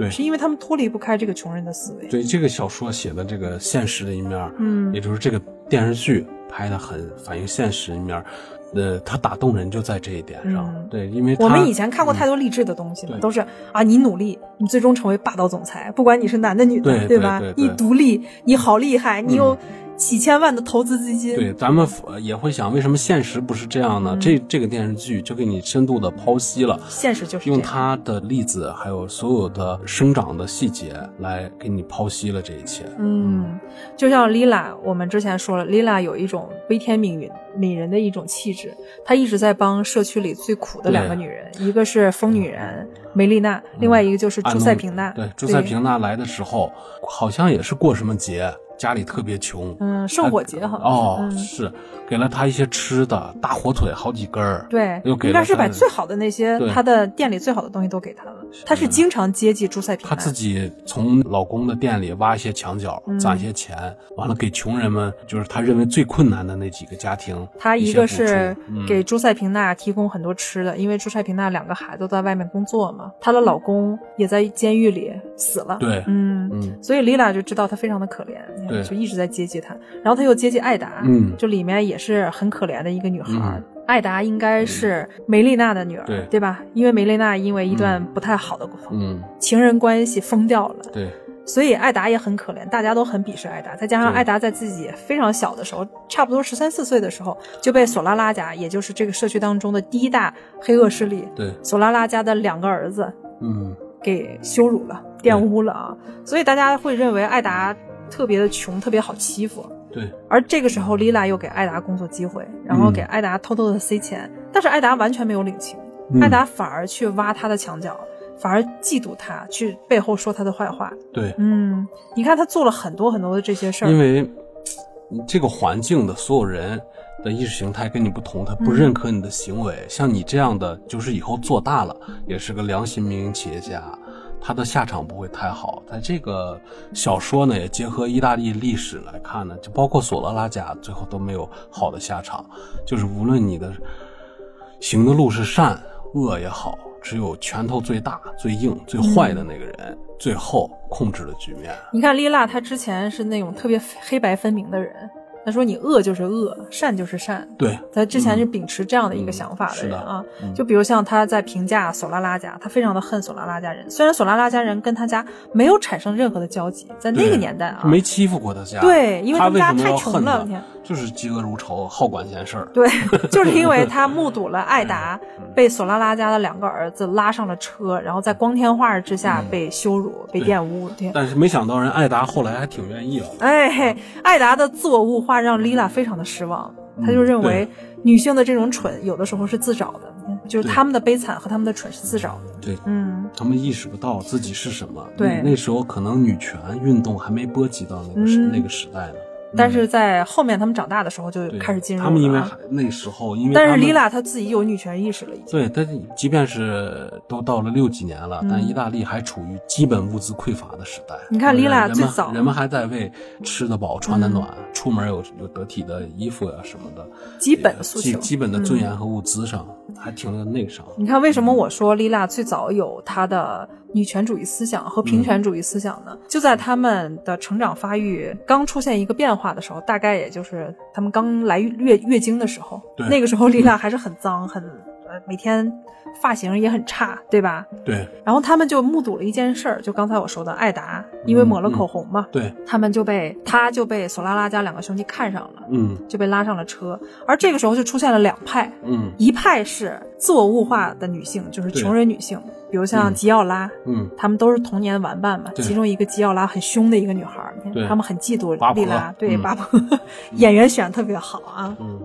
对，是因为他们脱离不开这个穷人的思维。对，这个小说写的这个现实的一面，嗯，也就是这个电视剧拍的很反映现实一面。呃，他打动人就在这一点上，对，因为我们以前看过太多励志的东西了，都是啊，你努力，你最终成为霸道总裁，不管你是男的女的，对吧？你独立，你好厉害，你有。几千万的投资基金，对，咱们也会想，为什么现实不是这样呢？这这个电视剧就给你深度的剖析了现实，就是用它的例子，还有所有的生长的细节来给你剖析了这一切。嗯，就像 Lila，，我们之前说了，，Lila 有一种悲天悯人、悯人的一种气质，她一直在帮社区里最苦的两个女人，一个是疯女人梅丽娜，另外一个就是朱塞平娜。对，朱塞平娜来的时候，好像也是过什么节。家里特别穷，嗯，圣火节好像哦，是给了他一些吃的，大火腿好几根儿，对，又给应该是把最好的那些他的店里最好的东西都给他了。他是经常接济朱塞平，她自己从老公的店里挖一些墙角，攒一些钱，完了给穷人们，就是她认为最困难的那几个家庭。她一个是给朱塞平娜提供很多吃的，因为朱塞平娜两个孩子都在外面工作嘛，她的老公也在监狱里死了，对，嗯嗯，所以丽拉就知道她非常的可怜，对，就一直在接济他，然后她又接济艾达，嗯，就里面也是很可怜的一个女孩。艾达应该是梅丽娜的女儿，对对吧？因为梅丽娜因为一段不太好的嗯情人关系疯掉了，对，所以艾达也很可怜，大家都很鄙视艾达。再加上艾达在自己非常小的时候，差不多十三四岁的时候，就被索拉拉家，也就是这个社区当中的第一大黑恶势力，对，索拉拉家的两个儿子，嗯，给羞辱了、玷污了啊！所以大家会认为艾达特别的穷，特别好欺负。对，而这个时候，丽拉又给艾达工作机会，然后给艾达偷偷的塞钱，但是艾达完全没有领情，艾达反而去挖他的墙角，反而嫉妒他，去背后说他的坏话。对，嗯，你看他做了很多很多的这些事儿，因为这个环境的所有人的意识形态跟你不同，他不认可你的行为。像你这样的，就是以后做大了也是个良心民营企业家。他的下场不会太好。在这个小说呢，也结合意大利历史来看呢，就包括索罗拉家最后都没有好的下场。就是无论你的行的路是善恶也好，只有拳头最大、最硬、最坏的那个人，最后控制了局面。你看丽娜，她之前是那种特别黑白分明的人。他说：“你恶就是恶，善就是善。”对，他之前是秉持这样的一个想法的人啊。就比如像他在评价索拉拉家，他非常的恨索拉拉家人。虽然索拉拉家人跟他家没有产生任何的交集，在那个年代啊，没欺负过他家。对，因为他们家太穷了，就是嫉恶如仇，好管闲事儿。对，就是因为他目睹了艾达被索拉拉家的两个儿子拉上了车，然后在光天化日之下被羞辱、被玷污。但是没想到人艾达后来还挺愿意了。哎，艾达的自我物化。话让丽拉非常的失望，他就认为女性的这种蠢有的时候是自找的，就是他们的悲惨和他们的蠢是自找的。对，嗯，他们意识不到自己是什么。对，那时候可能女权运动还没波及到那个时那个时代呢。但是在后面他们长大的时候就开始进入。他们因为那时候因为，但是丽拉她自己有女权意识了，已经。对，但即便是都到了六几年了，但意大利还处于基本物资匮乏的时代。你看丽拉最早，人们还在为吃得饱、穿得暖、出门有有得体的衣服呀什么的基本诉求、基本的尊严和物资上，还停留在那个上。你看为什么我说丽拉最早有她的？女权主义思想和平权主义思想呢，就在他们的成长发育刚出现一个变化的时候，大概也就是他们刚来月月经的时候，那个时候丽娜还是很脏，很呃每天发型也很差，对吧？对。然后他们就目睹了一件事儿，就刚才我说的艾达，因为抹了口红嘛，对，他们就被他就被索拉拉家两个兄弟看上了，嗯，就被拉上了车。而这个时候就出现了两派，嗯，一派是自我物化的女性，就是穷人女性。比如像吉奥拉，嗯，他们都是童年的玩伴嘛。其中一个吉奥拉很凶的一个女孩，他们很嫉妒丽拉。对，巴婆 演员选的特别好啊。嗯。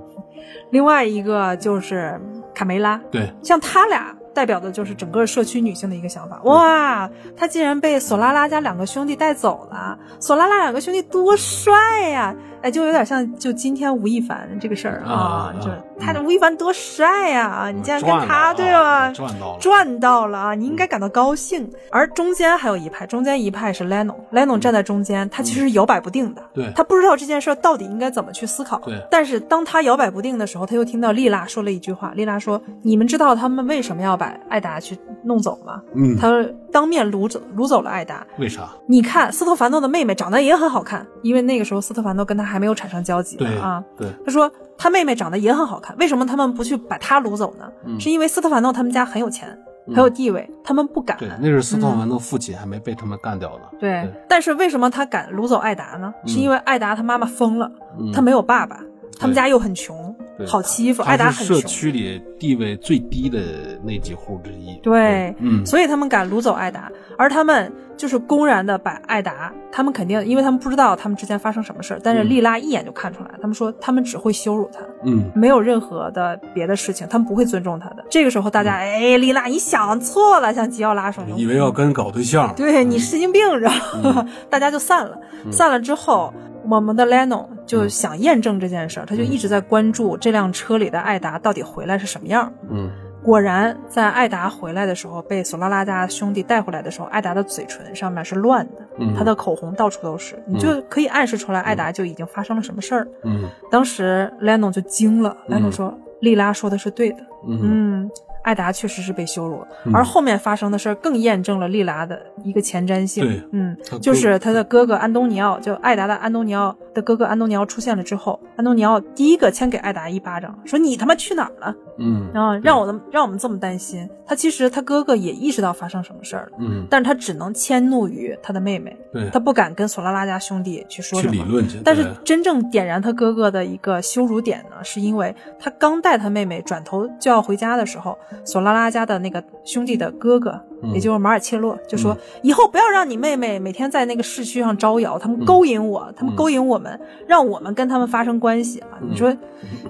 另外一个就是卡梅拉，对，像他俩代表的就是整个社区女性的一个想法。哇，他竟然被索拉拉家两个兄弟带走了！索拉拉两个兄弟多帅呀！哎，就有点像就今天吴亦凡这个事儿啊，啊就啊他的吴亦凡多帅呀、你竟然跟他对啊吧？赚到了，赚到了啊！你应该感到高兴。而中间还有一派，中间一派是 Leno，Leno 站在中间，他其实摇摆不定的，对他不知道这件事儿到底应该怎么去思考。对但是当他摇摆不定的时候，他又听到丽拉说了一句话，丽拉说：“你们知道他们为什么要把艾达去弄走吗？”嗯，他当面掳走掳走了艾达。为啥？你看斯特凡诺的妹妹长得也很好看，因为那个时候斯特凡诺跟他还没有产生交集啊。对，他说他妹妹长得也很好看，为什么他们不去把她掳走呢？嗯是因为斯特凡诺他们家很有钱，很有地位，他们不敢。对，那是斯特凡的父亲还没被他们干掉呢。对对但是为什么他敢掳走艾达呢？是因为艾达他妈妈疯了，嗯他没有爸爸，他们家又很穷，对好欺负。他艾达很社区里地位最低的那几户之一。对，嗯，所以他们敢掳走艾达，而他们就是公然的把艾达，他们肯定，因为他们不知道他们之间发生什么事儿，但是嗯莉拉一眼就看出来，他们说他们只会羞辱他，嗯，没有任何的别的事情，他们不会尊重他的。这个时候，大家，哎，莉拉，你想错了，像吉奥拉说的，嗯以为要跟搞对象。对你神经病，然后、大家就散了。散了之后，我们的 Leno 就想验证这件事儿，他就一直在关注这辆车里的艾达到底回来是什么样。嗯。果然，在艾达回来的时候，被索拉拉家兄弟带回来的时候，艾达的嘴唇上面是乱的，嗯。他的口红到处都是，你就可以暗示出来，艾达就已经发生了什么事儿。嗯。当时 Leno 就惊了，Leno 说：“莉拉说的是对的，嗯。嗯，艾达确实是被羞辱了。而后面发生的事儿更验证了莉拉的一个前瞻性。对嗯，就是他的哥哥安东尼奥，就艾达的安东尼奥的哥哥安东尼奥出现了之后，安东尼奥第一个先给艾达一巴掌，说你他妈去哪儿了？嗯然后，让我们让我们这么担心。他其实他哥哥也意识到发生什么事儿了，嗯，但是他只能迁怒于他的妹妹，对，他不敢跟索拉拉家兄弟去说什么。理论去。但是真正点燃他哥哥的一个羞辱点呢，是因为他刚带他妹妹转头就要回家的时候，索拉拉家的那个兄弟的哥哥，嗯。也就是马尔切洛，就说、以后不要让你妹妹每天在那个市区上招摇，他们勾引我，他们勾引我们，让我们跟他们发生关系啊！你说，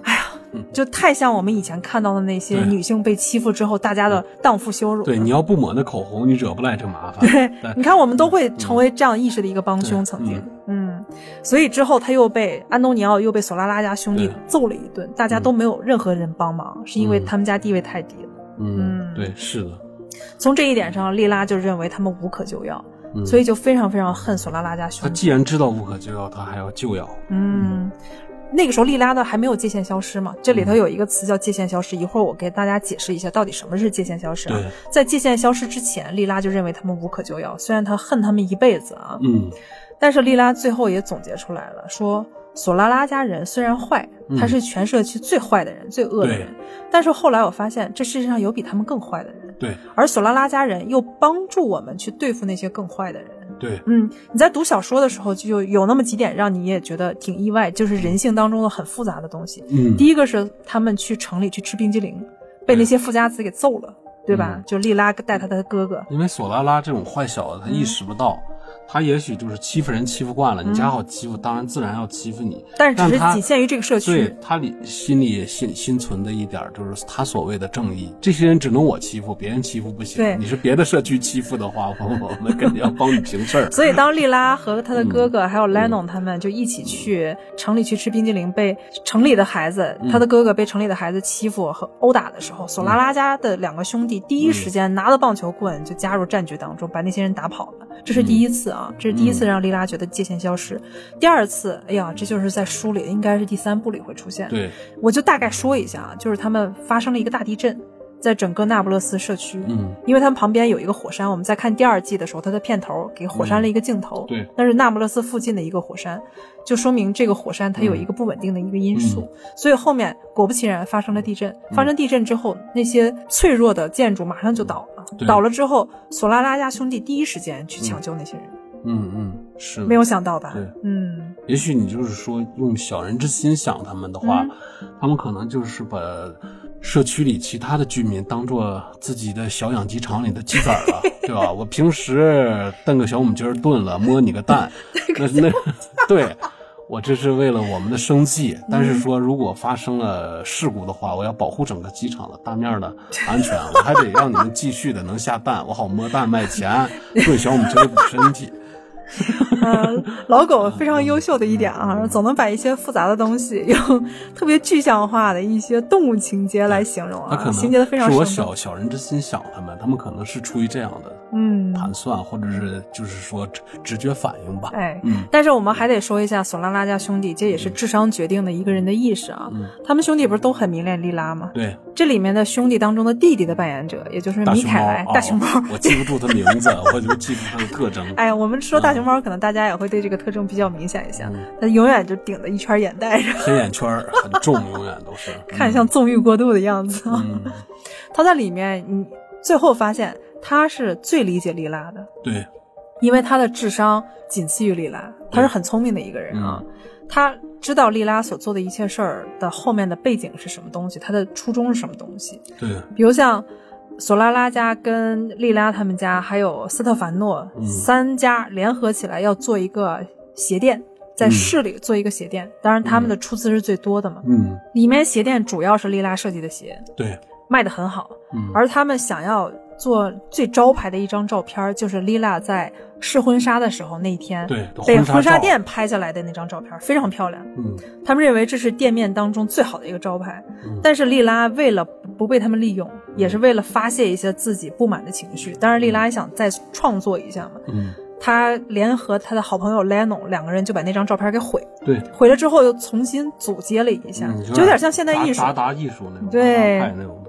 哎呀。就太像我们以前看到的那些女性被欺负之后，大家的荡妇羞辱。对，你要不抹那口红，你惹不来这麻烦。对，对。你看，我们都会成为这样意识的一个帮凶，曾经，嗯，所以之后他又被安东尼奥又被索拉拉家兄弟揍了一顿，大家都没有任何人帮忙，是因为嗯。他们家地位太低了。嗯嗯，对，是的。从这一点上，莉拉就认为他们无可救药，嗯所以就非常非常恨索拉拉家他兄弟。既然知道无可救药，他还要救药。嗯，那个时候莉拉的还没有界限消失嘛，这里头嗯有一个词叫界限消失，一会儿我给大家解释一下到底什么是界限消失啊对。在界限消失之前，莉拉就认为他们无可救药，虽然她恨他们一辈子啊，嗯但是莉拉最后也总结出来了，说索拉拉家人虽然坏，嗯他是全社区最坏的人、最恶的人，但是后来我发现这世界上有比他们更坏的人，对而索拉拉家人又帮助我们去对付那些更坏的人。对，嗯，你在读小说的时候就有那么几点让你也觉得挺意外，就是人性当中的很复杂的东西。嗯第一个是他们去城里去吃冰激凌，被那些富家子给揍了，对吧？嗯就莉拉带他的哥哥，因为索拉拉这种坏小子，他意识不到，他也许就是欺负人欺负惯了，你家好欺负，当然自然要欺负你。但是只是仅限于这个社区对。他里心里心心存的一点儿就是他所谓的正义，这些人只能我欺负，别人欺负不行。对你是别的社区欺负的话，我我们肯定要帮你平事儿。所以当莉拉和她的哥嗯哥还有 Lennon 他们就一起去城里去吃冰激凌，被城里的孩子，嗯他的哥哥被城里的孩子欺负和殴打的时候，索拉拉家的两个兄弟第一时间拿着棒球棍就加入战局当中，把那些人打跑了。这是第一次啊，这是第一次让莉拉觉得界限消失。第二次，哎呀，这就是在书里应该是第三部里会出现。对，我就大概说一下啊，就是他们发生了一个大地震，在整个那不勒斯社区。嗯，因为他们旁边有一个火山，我们在看第二季的时候，它的片头给火山了一个镜头，嗯对那是那不勒斯附近的一个火山，就说明这个火山它有一个不稳定的一个因素，嗯所以后面果不其然发生了地震。发生地震之后，那些脆弱的建筑马上就倒了，倒了之后，索拉拉家兄弟第一时间去抢救那些人，嗯嗯，是没有想到吧？对嗯，也许你就是说用小人之心想他们的话，嗯他们可能就是把社区里其他的居民当做自己的小养鸡场里的鸡崽儿了，对吧？我平时炖个小母鸡儿炖了，摸你个蛋，那那 对。我这是为了我们的生计，但是说如果发生了事故的话，我要保护整个鸡场的大面的安全，我还得让你们继续的能下蛋，我好摸蛋卖钱，炖小母鸡儿补身体。嗯，老狗非常优秀的一点啊，总能把一些复杂的东西用特别具象化的一些动物情节来形容啊，情节的非常是我小小人之心想他们，他们可能是出于这样的嗯盘算，或者是就是说直直觉反应吧。哎，嗯但是我们还得说一下索拉拉家兄弟，这也是智商决定的一个人的意识啊。嗯他们兄弟不是都很迷恋莉拉吗？对，这里面的兄弟当中的弟弟的扮演者，也就是米凯莱，大熊猫。哦我记不住他名字，我就记住他的特征。哎，我们说大熊猫，可能大家也会对这个特征比较明显一些。他永远就顶着一圈眼袋，黑眼圈很重，永远都是 看像纵欲过度的样子。嗯，他在里面，你最后发现他是最理解莉拉的，对，因为他的智商仅次于莉拉，他是很聪明的一个人啊。他知道莉拉所做的一切事儿的后面的背景是什么东西，他的初衷是什么东西。对，比如像索拉拉家跟莉拉他们家，还有斯特凡诺、嗯三家联合起来要做一个鞋店，在市里做一个鞋店。当然，他们的出资是最多的嘛。嗯，里面鞋店主要是莉拉设计的鞋，对，卖的很好。嗯，而他们想要做最招牌的一张照片，就是莉拉在试婚纱的时候那一天，对被婚纱店拍下来的那张照片，非常漂亮。嗯他们认为这是店面当中最好的一个招牌。嗯但是莉拉为了不被他们利用，也是为了发泄一些自己不满的情绪。当然，莉拉也想再创作一下嘛。嗯，她联合她的好朋友 Leno 两个人就把那张照片给毁，对，毁了之后又重新组接了一下，嗯就有点像现代艺术、达达艺术那种对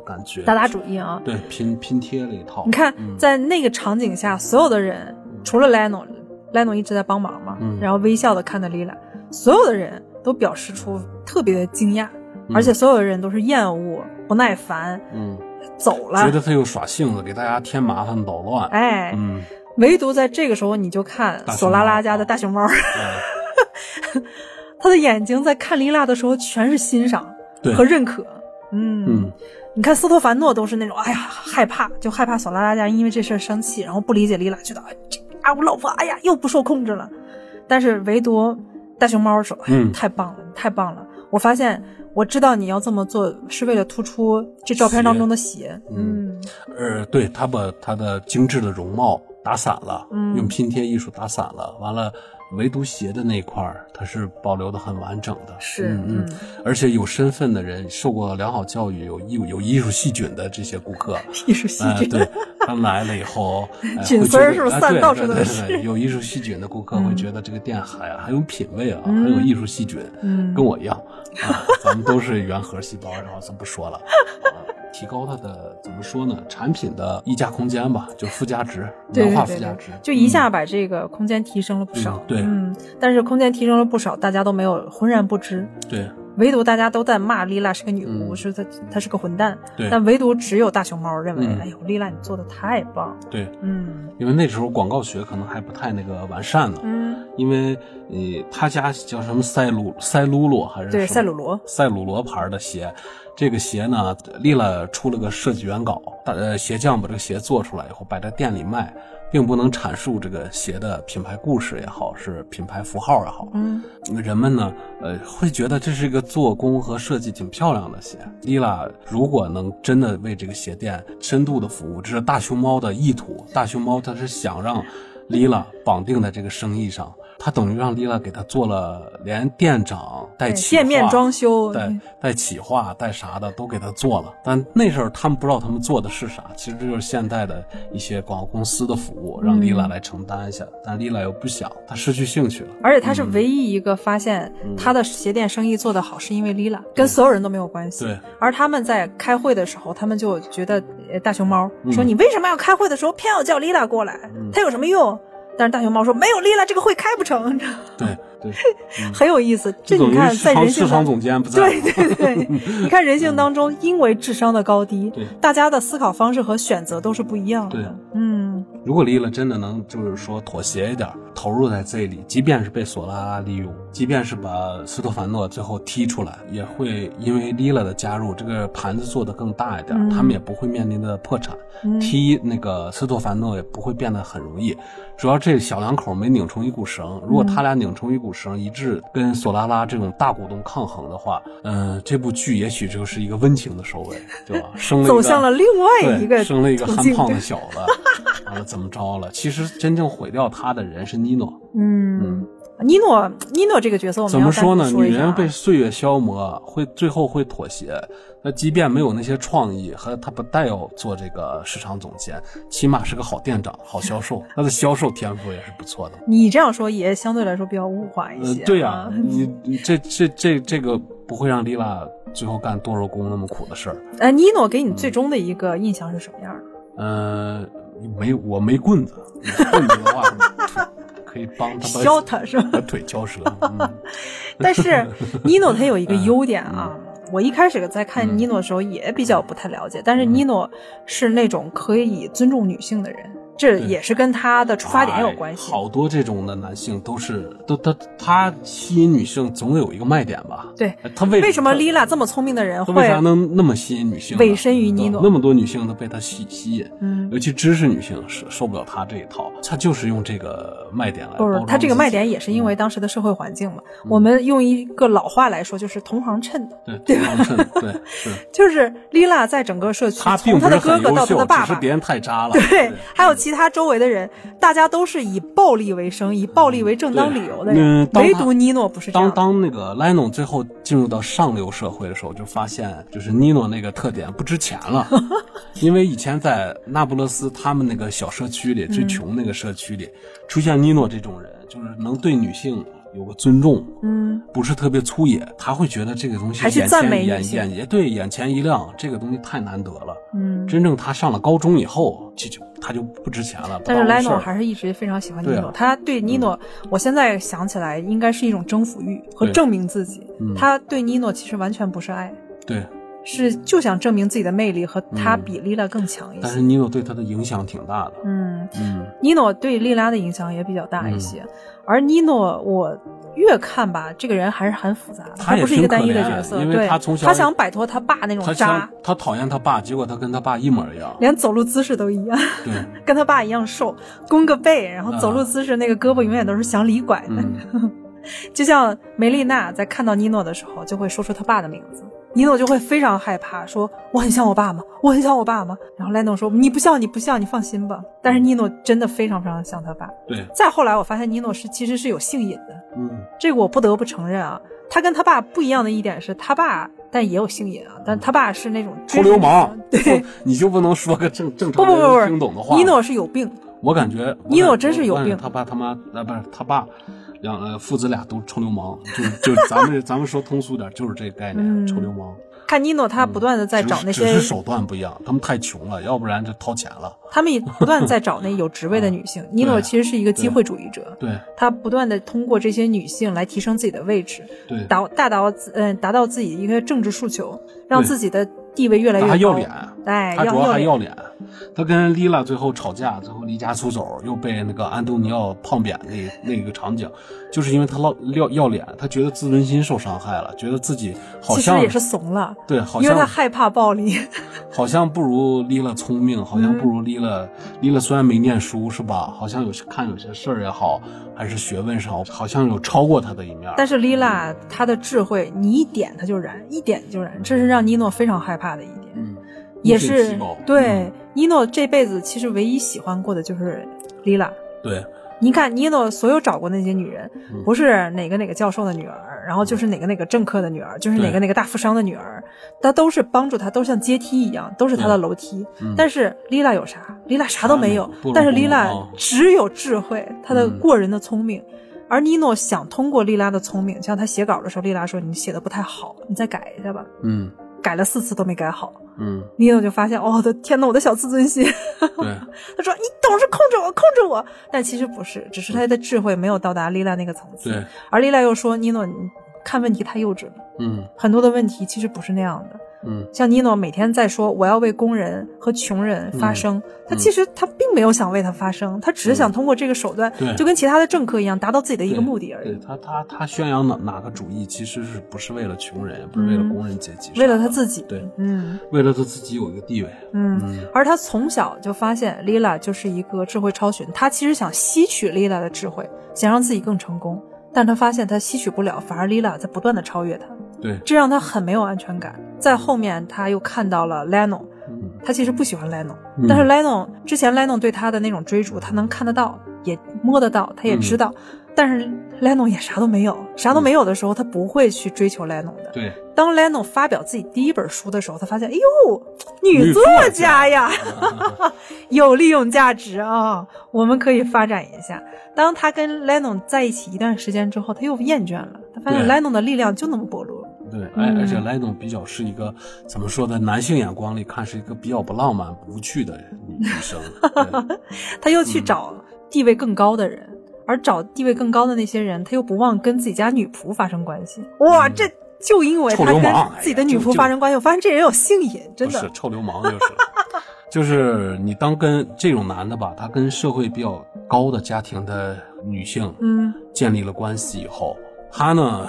感觉，打打主意啊。对拼拼贴了一套。你看，嗯。在那个场景下，所有的人除了 Leno，Leno 一直在帮忙嘛，嗯。然后微笑的看着 Lila，所有的人都表示出特别的惊讶，嗯。而且所有的人都是厌恶、不耐烦，嗯，走了。觉得他又耍性子，给大家添麻烦捣乱。哎，嗯，唯独在这个时候，你就看索拉拉家的大熊猫，哎 他的眼睛在看莉拉的时候全是欣赏和认可。嗯。嗯你看斯托凡诺都是那种，哎呀，害怕，就害怕索拉拉家因为这事儿生气，然后不理解莉拉，觉得哎这啊我老婆，哎呀又不受控制了。但是唯独大熊猫说，哎，嗯太棒了，太棒了！我发现我知道你要这么做是为了突出这照片当中的鞋。嗯呃，对他把他的精致的容貌打散了，嗯用拼贴艺术打散了，完了。唯独鞋的那块儿，它是保留的很完整的，是嗯嗯，而且有身份的人，受过良好教育，有艺有艺术细菌的这些顾客，艺术细哎，菌。对，他来了以后，哎菌丝儿是不是散到处对对都是？对有艺术细菌的顾客会觉得这个店还很有品位啊，嗯。很有艺术细菌，嗯。跟我一样啊，咱们都是原核细胞，然后咱不说了，啊，提高它的怎么说呢？产品的溢价空间吧，就附加值，对文化附加值，就一下把这个空间提升了不少。嗯。对嗯，但是空间提升了不少，大家都没有浑然不知，对。唯独大家都在骂丽拉是个女巫，嗯。说她她是个混蛋。对。但唯独只有大熊猫认为，嗯。哎呦，莉拉你做的太棒。对，嗯。因为那时候广告学可能还不太那个完善呢，嗯，因为呃，他家叫什么塞鲁塞鲁鲁还是对，什么赛鲁罗。赛鲁罗牌的鞋，这个鞋呢，丽拉出了个设计原稿，大呃鞋匠把这个鞋做出来以后摆在店里卖，并不能阐述这个鞋的品牌故事也好，是品牌符号也好，嗯，人们呢，呃，会觉得这是一个做工和设计挺漂亮的鞋。丽拉如果能真的为这个鞋店深度的服务，这是大熊猫的意图。大熊猫它是想让丽拉绑定在这个生意上，他等于让丽娜给他做了连店长带企划店面装修，带带企划带啥的都给他做了，但那时候他们不知道他们做的是啥，其实这就是现代的一些广告公司的服务，让丽娜来承担一下，但丽娜又不想，她失去兴趣了。而且她是唯一一个发现她的鞋店生意做得好，是因为 Lila，跟所有人都没有关系。对，而他们在开会的时候，他们就觉得呃大熊猫嗯说：“你为什么要开会的时候偏要叫 Lila 过来？她有什么用？”但是大熊猫说：“没有 Lila，这个会开不成。对对，”很有意思。这你看，在人性当场总监不在，对对对，你看人性当中，因为智商的高低对，大家的思考方式和选择都是不一样对的。嗯，如果丽拉真的能就是说妥协一点，投入在这里，即便是被索拉拉利用，即便是把斯托凡诺最后踢出来，也会因为莉拉的加入，这个盘子做得更大一点，嗯他们也不会面临的破产。嗯踢那个斯托凡诺也不会变得很容易，主要这小两口没拧成一股绳。如果他俩拧成一股绳，一致跟索拉拉这种大股东抗衡的话，嗯、这部剧也许就是一个温情的收尾，对吧？走向了另外一个对生了一个憨胖的小子，完了怎么着了？其实真正毁掉他的人是尼诺。嗯，尼诺尼诺这个角色我们怎么说呢？女人被岁月消磨，会最后会妥协。那即便没有那些创意，和他不带要做这个市场总监，起码是个好店长、好销售。他的销售天赋也是不错的。你这样说也相对来说比较物化一呃些、，对呀、啊你你这这这这个不会让丽拉最后干剁肉工那么苦的事儿。呃，尼诺给你最终的一个印象是什么样的？呃，没我没棍子，有棍子的话可以帮他把削他是吧？把腿敲折。嗯 但是 尼诺他有一个优点啊，我一开始在看尼诺的时候也比较不太了解，但是尼诺是那种可以尊重女性的人，这也是跟他的出发点有关系。哎好多这种的男性都是都他他吸引女性总有一个卖点吧？对，他为为什么他莉拉这么聪明的人他为啥会？能那么吸引女性呢？委身于尼诺那么多女性都被他吸吸引，嗯，尤其知识女性是受不了他这一套，他就是用这个卖点来包不是，他这个卖点也是因为当时的社会环境嘛。我们用一个老话来说，就是同行衬的，对对称 对是，就是莉拉在整个社区，他并从他的哥哥到他的爸爸只是别，人太渣了。对，还有其他周围的人，大家都是以暴力为生，以暴力为正当理由的人嗯，唯独尼诺不是这当样当。当那个莱农最后进入到上流社会的时候，就发现就是尼诺那个特点不值钱了，因为以前在那不勒斯他们那个小社区里，最穷那个社区里，出现尼诺这种人，就是能对女性有个尊重，嗯，不是特别粗野，他会觉得这个东西眼还去赞美前眼眼也对眼前一亮，这个东西太难得了。嗯，真正他上了高中以后，这就他就不值钱了。不但是莱诺还是一直非常喜欢尼诺，他对尼诺，我现在想起来应该是一种征服欲和证明自己。嗯他对尼诺其实完全不是爱，对，是就想证明自己的魅力和他嗯比莉拉更强一些。但是尼诺对他的影响挺大的。嗯，嗯尼诺对莉拉的影响也比较大一些，而尼诺我越看吧，这个人还是很复杂的，他也不是一个单一的角色，因为对，他从小他想摆脱他爸那种渣想，他讨厌他爸，结果他跟他爸一模一样。连走路姿势都一样，对，跟他爸一样瘦，弓个背，然后走路姿势那个胳膊永远都是向里拐的。嗯，就像梅丽娜在看到尼诺的时候，就会说出他爸的名字，尼诺就会非常害怕，说我很像我爸吗？我很像我爸吗？然后莱诺说你不像，你不像，你放心吧。但是尼诺真的非常非常像他爸。对，再后来，我发现尼诺是其实是有性瘾的，嗯，这个我不得不承认啊。他跟他爸不一样的一点是他爸，但也有性瘾啊，但他爸是那种臭流氓，对，你就不能说个正正常不不不人听懂的话？尼诺是有病，我感觉尼诺真是有病他爸他妈啊不是他爸，两呃父子俩都臭流氓，就就咱们 咱们说通俗点，就是这个概念，嗯臭流氓。看尼诺他不断的在找那些只是只是手段不一样，他们太穷了，要不然就掏钱了。他们也不断在找那有职位的女性。尼诺其实是一个机会主义者，对他不断的通过这些女性来提升自己的位置，对，达达到自嗯达到自己一个政治诉求，让自己的地位越来越高。他还要脸，哎，他主要。还要脸。他跟丽拉最后吵架，最后离家出走，又被那个安东尼奥胖扁那那个场景，就是因为他要要要脸，他觉得自尊心受伤害了，觉得自己好像其实也是怂了，对，好像因为他害怕暴力。好像不如丽拉聪明，好像不如丽拉。丽拉虽然没念书是吧？好像有些看有些事儿也好，还是学问上，好像有超过他的一面。但是莉拉她的智慧，你一点她就燃，一点就燃，这是让尼诺非常害怕的一点。嗯，也是对嗯。尼诺这辈子其实唯一喜欢过的就是莉拉。对，你看尼诺所有找过那些女人，嗯。不是哪个哪个教授的女儿，然后就是哪个哪个政客的女儿，就是哪个哪个大富商的女儿，她都是帮助他，都像阶梯一样，都是他的楼梯。嗯。但是莉拉有啥？莉拉啥都没有但是莉拉只有智慧，她的嗯。过人的聪明。而尼诺想通过莉拉的聪明，像他写稿的时候，莉拉说：“你写的不太好，你再改一下吧。嗯”改了四次都没改好，嗯，尼诺就发现，哦，我的天呐，我的小自尊心。对，他说：“你总是控制我，控制我。”但其实不是，只是他的智慧没有到达莉拉那个层次。对，而莉拉又说：“尼诺，你看问题太幼稚了，嗯很多的问题其实不是那样的。嗯像尼诺每天在说我要为工人和穷人发声，他嗯其实他并没有想为他发声，他只是想通过这个手段，对就跟其他的政客一样，达到自己的一个目的而已。对他，他他宣扬哪哪个主义，其实是不是为了穷人，不是为了工人阶级，为了他自己，对，嗯为了他自己有一个地位。嗯。嗯而他从小就发现 Lila 就是一个智慧超群，他其实想吸取 Lila 的智慧，想让自己更成功，但他发现他吸取不了，反而 Lila 在不断的超越他，对，这让他很没有安全感。在后面他又看到了 Leno，嗯。他其实不喜欢 Leno，、嗯。但是 Leno 之前 Leno 对他的那种追逐，他能看得到，也摸得到，他也知道，但是 Leno 也啥都没有，啥都没有的时候，他不会去追求 Leno 的。对，当 Leno 发表自己第一本书的时候，他发现，哎呦，女作家呀，有利用价值啊，我们可以发展一下。当他跟 Leno 在一起一段时间之后，他又厌倦了，他发现对 Leno 的力量就那么薄弱。对，而嗯而且莱农比较是一个怎么说呢？男性眼光里看是一个比较不浪漫、无趣的女女生。对 他又去找地位更高的人，而找地位更高的那些人，他又不忘跟自己家女仆发生关系。哇，这就因为他跟氓自己的女仆发生关系，我发现这人有性瘾，真的是。臭流氓就是，就是你当跟这种男的吧，他跟社会比较高的家庭的女性，嗯，建立了关系以后，他呢，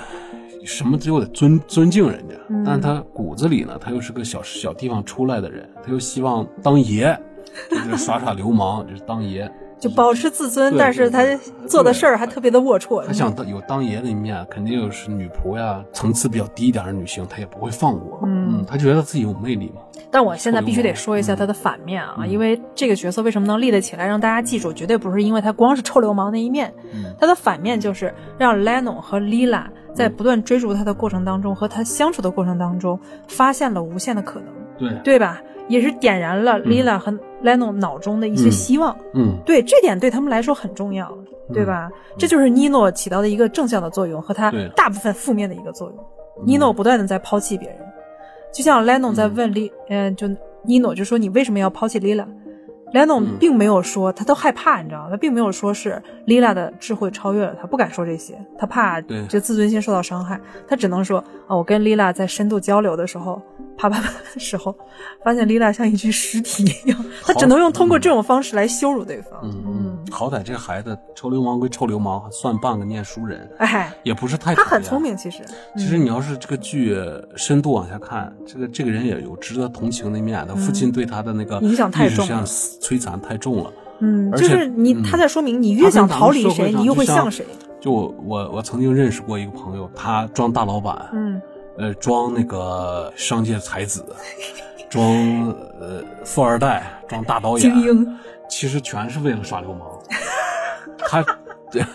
什么都得尊尊敬人家，嗯但是他骨子里呢，他又是个小小地方出来的人，他又希望当爷，就是耍耍流氓，就是当爷。就保持自尊，但是他做的事儿还特别的龌龊。他想当有当爷的一面，肯定有是女仆呀，层次比较低一点的女性，他也不会放过。嗯他觉得自己有魅力嘛。但我现在必须得说一下他的反面啊，嗯因为这个角色为什么能立得起来，让大家记住，绝对不是因为他光是臭流氓那一面，嗯他的反面就是让 Leno 和 Lila 在不断追逐他的过程当中，和他相处的过程当中，发现了无限的可能，对，对吧？也是点燃了 Lila 和 Leno 脑中的一些希望。嗯，对，这点对他们来说很重要，对吧？这就是尼诺起到的一个正向的作用，和他大部分负面的一个作用。尼诺不断的在抛弃别人，就像 Leno 在问莉，嗯、就尼诺就说你为什么要抛弃 Lila？Leno 嗯并没有说，他都害怕，你知道吗？他并没有说是 Lila 的智慧超越了他，不敢说这些，他怕对这自尊心受到伤害，他只能说啊，我跟 Lila 在深度交流的时候，啪啪啪的时候，发现 Lila 像一具尸体一样，他只能用通过这种方式来羞辱对方。嗯嗯，好歹这孩子臭流氓归臭流氓，算半个念书人，哎，也不是太他很聪。明，其实。其实你要是这个剧深度往下看，这个这个人也有值得同情的一面。他父亲对他的那个影响太重意识上摧残太重了。嗯，而且就是你，嗯他在说明你越想逃离谁，你又会就像像谁。就我我我曾经认识过一个朋友，他装大老板，嗯呃，装那个商界才子，装呃富二代，装大导演，精英，其实全是为了耍流氓。他对，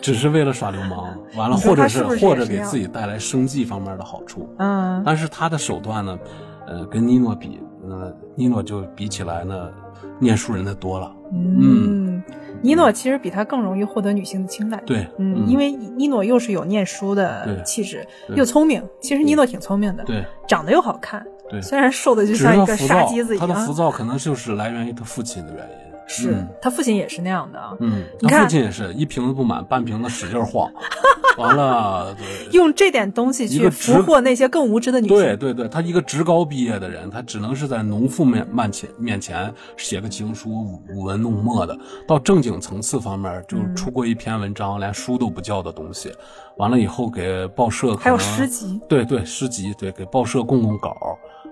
只是为了耍流氓，完了，或者他是是或者给自己带来生计方面的好处。嗯但是他的手段呢，呃，跟尼诺比，呃，尼诺就比起来呢，念书人的多了。嗯，尼诺其实比他更容易获得女性的青睐。对，嗯，因为尼诺又是有念书的气质，又聪明。其实尼诺挺聪明的，对长得又好看，对，虽然瘦的就像一个杀鸡子一样他的浮。躁可能就是来源于他父亲的原因。是嗯。他父亲也是那样的啊，嗯，他父亲也是一瓶子不满，半瓶子使劲晃，完了，用这点东西去俘获那些更无知的女性。对对对，他一个职高毕业的人，他只能是在农妇面面前面前写个情书，舞舞文弄墨的。到正经层次方面，就嗯。出过一篇文章，连书都不叫的东西，完了以后给报社还有诗集，对对诗集，对给报社供供稿，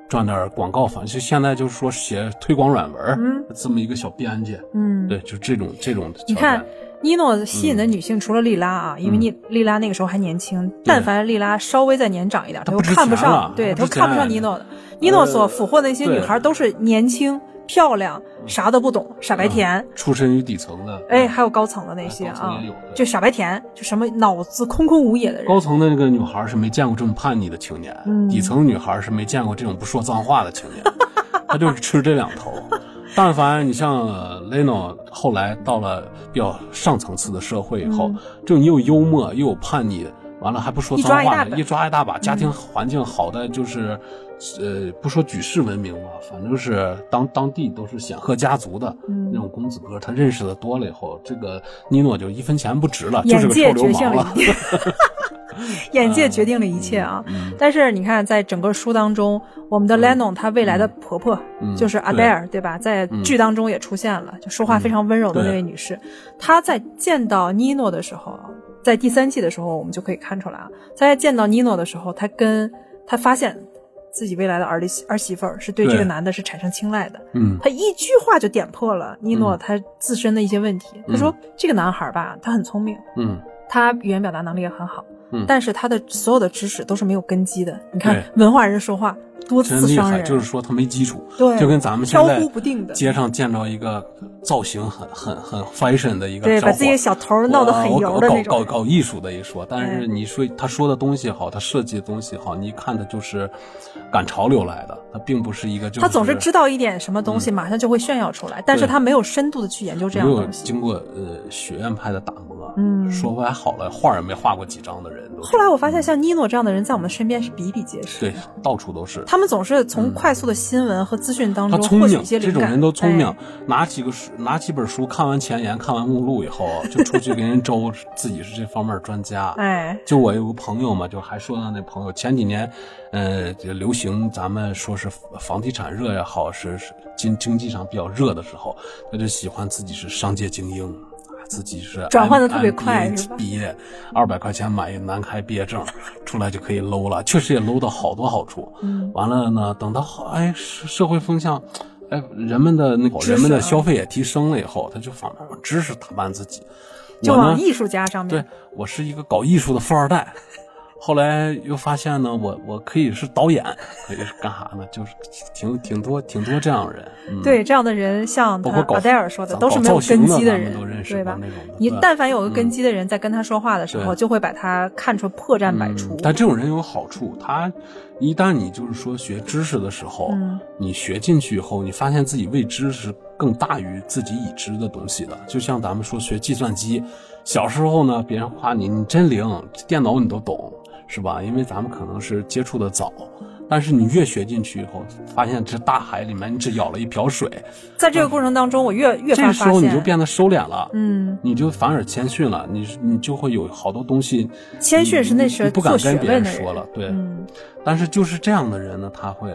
赚点广告费。就现在就是说写推广软文，嗯这么一个小编辑，嗯，对，就这种这种。你看，尼诺吸引的女性除了莉拉啊，因为尼莉拉那个时候还年轻，但凡莉拉稍微再年长一点，她都看不上，对，她不值他又看不上尼诺的。尼诺所俘获的那些女孩都是年轻、漂亮、啥都不懂、傻白甜。出身于底层的，哎，还有高层的那些啊就傻白甜，就什么脑子空空无也的人。高层的那个女孩是没见过这么叛逆的青年，嗯。底层女孩是没见过这种不说脏话的青年，她就是吃这两头。但凡你像呃 Leno 后来到了比较上层次的社会以后，就你又幽默又有叛逆，完了还不说嗯一脏话的，抓一大把。嗯一抓一大把，家庭环境好的就是，呃，不说举世闻名吧，反正是当当地都是显赫家族的、嗯那种公子哥，他认识的多了以后，这个尼诺就一分钱不值了，就是个眼界臭流觉醒氓了。眼界决定了一切啊！但是你看，在整个书当中，我们的 Lennon 她未来的婆婆就是 Adair，对吧？在剧当中也出现了，就说话非常温柔的那位女士。她在见到 Nino 的时候，在第三季的时候，我们就可以看出来啊，在见到 Nino 的时候，她跟她发现自己未来的儿媳儿媳妇儿是对这个男的是产生青睐的。嗯，他一句话就点破了 Nino 他自身的一些问题。他说：“这个男孩吧，他很聪明。”嗯。他语言表达能力也很好，嗯，但是他的所有的知识都是没有根基的。你看，文化人说话多次伤人，就是说他没基础，对，就跟咱们现在飘忽不定的街上见着一个造型很很很 fashion 的一个，对，把自己小头闹得很油的那种，搞搞搞艺术的一说，但是你说他说的东西好，他设计的东西好，你看他就是赶潮流来的，他并不是一个就是，他总是知道一点什么东西，马上就会炫耀出来，但是他没有深度的去研究这样东西，经过呃学院派的打磨。嗯，说不来好了，画也没画过几张的人。后来我发现，像尼诺这样的人在我们身边是比比皆是。对，到处都是。他们总是从快速的新闻和资讯当中获取一些灵感。这种人都聪明，拿几个书，拿几本书，看完前言，看完目录以后，就出去跟人周自己是这方面专家。哎，就我有个朋友嘛，就还说到那朋友前几年，呃，流行咱们说是房地产热也好，是是经经济上比较热的时候，他就喜欢自己是商界精英。自己是转换的特别快，毕业二百块钱买一南开毕业证，出来就可以搂了，确实也搂到好多好处。嗯，完了呢，等到哎社会风向，哎人们的那人们的消费也提升了以后，他就方面用知识打扮自己，就往艺术家上面。对我是一个搞艺术的富二代。后来又发现呢，我我可以是导演，可以是干啥呢？就是挺挺多挺多这样的人。对这样的人，像包括阿黛尔说的，都是没有根基的人，对吧？你但凡有个根基的人，在跟他说话的时候，就会把他看出破绽百出。但这种人有好处，他一旦你就是说学知识的时候，你学进去以后，你发现自己未知是更大于自己已知的东西的。就像咱们说学计算机，小时候呢，别人夸你你真灵，电脑你都懂。是吧？因为咱们可能是接触的早，但是你越学进去以后，发现这大海里面你只舀了一瓢水。在这个过程当中，我越越这个时候你就变得收敛了，嗯，你就反而谦逊了，你你就会有好多东西。谦逊是那时不敢跟别人说了，对。但是就是这样的人呢，他会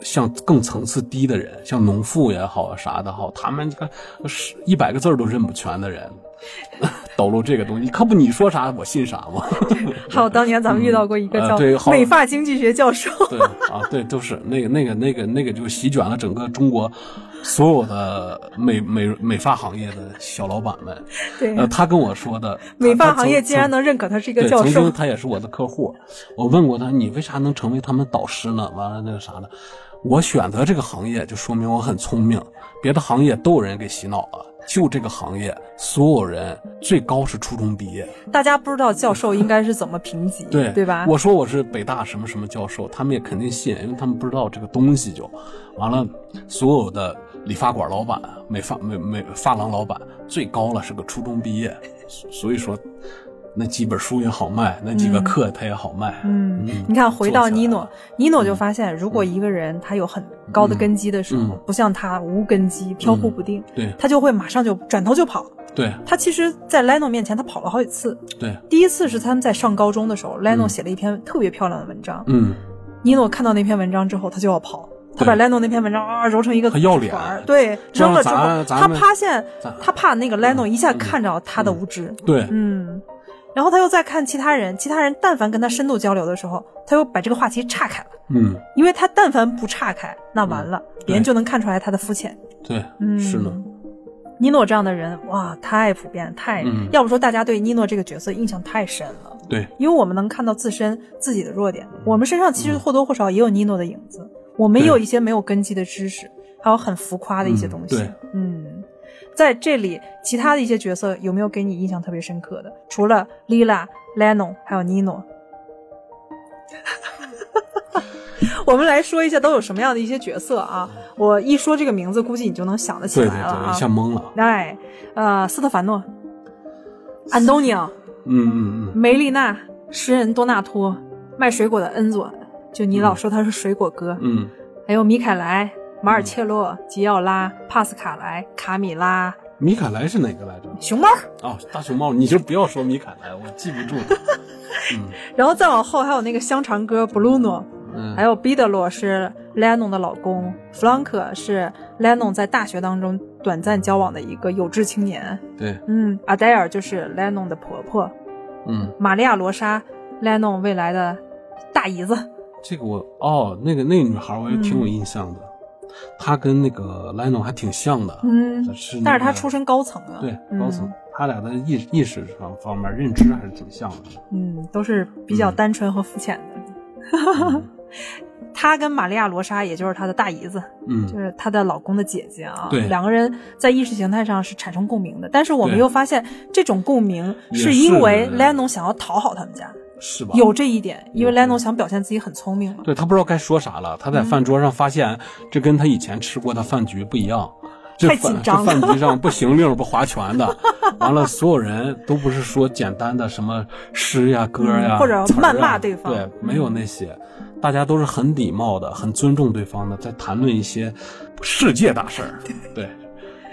像更层次低的人，像农妇也好啥的好，他们这个是一百个字都认不全的人。抖露这个东西，可不你说啥我信啥吗？还有当年咱们遇到过一个叫美发经济学教授，对啊，对，都是那个那个那个那个，就席卷了整个中国所有的美美美发行业的小老板们。对，呃，他跟我说的，美发行业竟然能认可他是一个教授，曾经他也是我的客户。我问过他，你为啥能成为他们导师呢？完了那个啥呢？我选择这个行业，就说明我很聪明，别的行业都有人给洗脑了。就这个行业，所有人最高是初中毕业。大家不知道教授应该是怎么评级，对对吧？我说我是北大什么什么教授，他们也肯定信，因为他们不知道这个东西就完了。所有的理发馆老板、美发美美发廊老板，最高了是个初中毕业，所以说。那几本书也好卖，那几个课他也好卖。嗯，你看，回到尼诺，尼诺就发现，如果一个人他有很高的根基的时候，不像他无根基、飘忽不定，对，他就会马上就转头就跑。对，他其实，在莱诺面前，他跑了好几次。对，第一次是他们在上高中的时候，莱诺写了一篇特别漂亮的文章。嗯，尼诺看到那篇文章之后，他就要跑。他把莱诺那篇文章啊揉成一个要脸，对，扔了之后，他发现他怕那个莱诺一下看着他的无知。对，嗯。然后他又在看其他人，其他人但凡跟他深度交流的时候，他又把这个话题岔开了。嗯，因为他但凡不岔开，那完了，别人就能看出来他的肤浅。对，嗯，是的。尼诺这样的人，哇，太普遍，太，要不说大家对尼诺这个角色印象太深了。对，因为我们能看到自身自己的弱点，我们身上其实或多或少也有尼诺的影子，我们也有一些没有根基的知识，还有很浮夸的一些东西。对，嗯。在这里，其他的一些角色有没有给你印象特别深刻的？除了 Lila、Lennon，还有 Nino。我们来说一下都有什么样的一些角色啊？我一说这个名字，估计你就能想得起来了啊！一下懵了。哎，呃，斯特凡诺、安东尼奥，嗯嗯嗯，梅丽娜、诗人多纳托、卖水果的恩佐，就你老说他是水果哥，嗯，还有米凯莱。马尔切洛、吉奥拉、帕斯卡莱、卡米拉、米凯莱是哪个来着？熊猫。哦，大熊猫，你就不要说米凯莱，我记不住。嗯，然后再往后还有那个香肠哥布鲁诺，嗯还有彼得罗是 Lennon 的老公，弗朗克是 Lennon 在大学当中短暂交往的一个有志青年。对，嗯，阿黛尔就是 Lennon 的婆婆，嗯，玛利亚罗莎 Lennon 未来的大姨子。这个我哦，那个那个女孩我也挺有印象的，她跟那个莱农还挺像的，嗯是那个但是他出身高层啊，对嗯。高层，他俩的意意识上方面认知还是挺像的。嗯，都是比较单纯和肤浅的。嗯。她跟玛利亚罗莎，也就是她的大姨子，嗯。就是她的老公的姐姐啊，对。两个人在意识形态上是产生共鸣的。但是我们又发现，这种共鸣是因为是 Lennon 想要讨好他们家，是吧？有这一点，因为有这 Lennon 想表现自己很聪明嘛。对他不知道该说啥了，他在饭桌上发现这跟他以前吃过的饭局不一样。这太饭紧张了这饭局上不行令不划拳的，完了所有人都不是说简单的什么诗呀歌呀、嗯或者谩骂对方对，没有那些，大家都是很礼貌的、很尊重对方的，在谈论一些世界大事儿。对，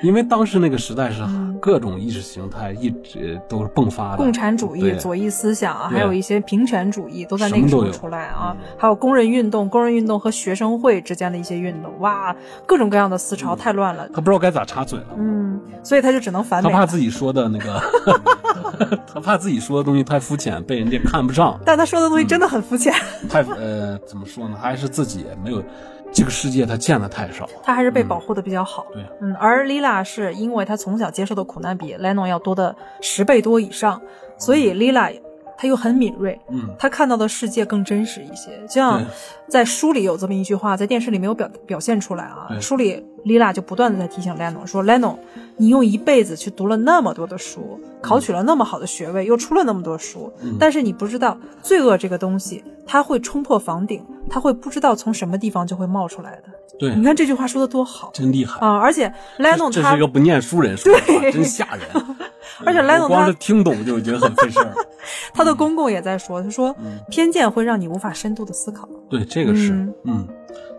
因为当时那个时代是各种意识形态一直都是迸发的，共产主义、左翼思想啊，还有一些平权主义都在那个时候出来啊，还有工人运动、工人运动和学生会之间的一些运动，哇，各种各样的思潮太乱了。他不知道该咋插嘴了。嗯，所以他就只能反美。他怕自己说的那个，他怕自己说的东西太肤浅，被人家看不上，但他说的东西真的很肤浅，太呃怎么说呢？还是自己没有这个世界他见的太少。他还是被保护的比较好。对，嗯，而 Lila 是因为他从小接受的苦难比 Lennon 要多的十倍多以上，所以 Lila 她又很敏锐，嗯他看到的世界更真实一些。就像在书里有这么一句话，在电视里没有表表现出来啊。书里 Lila 就不断的在提醒 Lennon 说：“Lennon，你用一辈子去读了那么多的书，考取了那么好的学位，又出了那么多书，嗯但是你不知道罪恶这个东西，它会冲破房顶，它会不知道从什么地方就会冒出来的。对你，看这句话说的多好真厉害。啊！而且 Lennon 他这是一个不念书人说的真吓人。而且我光是听懂就已经很费事儿。他的公公也在说，他说嗯偏见会让你无法深度的思考。对，这个是，嗯嗯，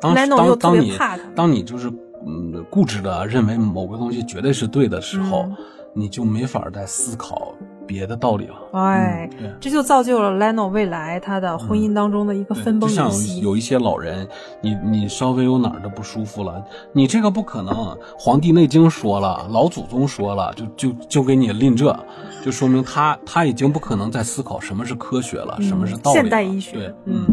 当 Lennon 又特别当当你当你就是嗯固执的认为某个东西绝对是对的时候，嗯你就没法再思考别的道理了。哎，嗯。这就造就了 Leno 未来他的婚姻当中的一个分崩像离析。有有一些老人，你你稍微有哪儿的不舒服了，你这个不可能，《黄帝内经》说了，老祖宗说了，就就就给你拎这，就说明他他已经不可能再思考什么是科学了，什么是道理现代医学对，，嗯，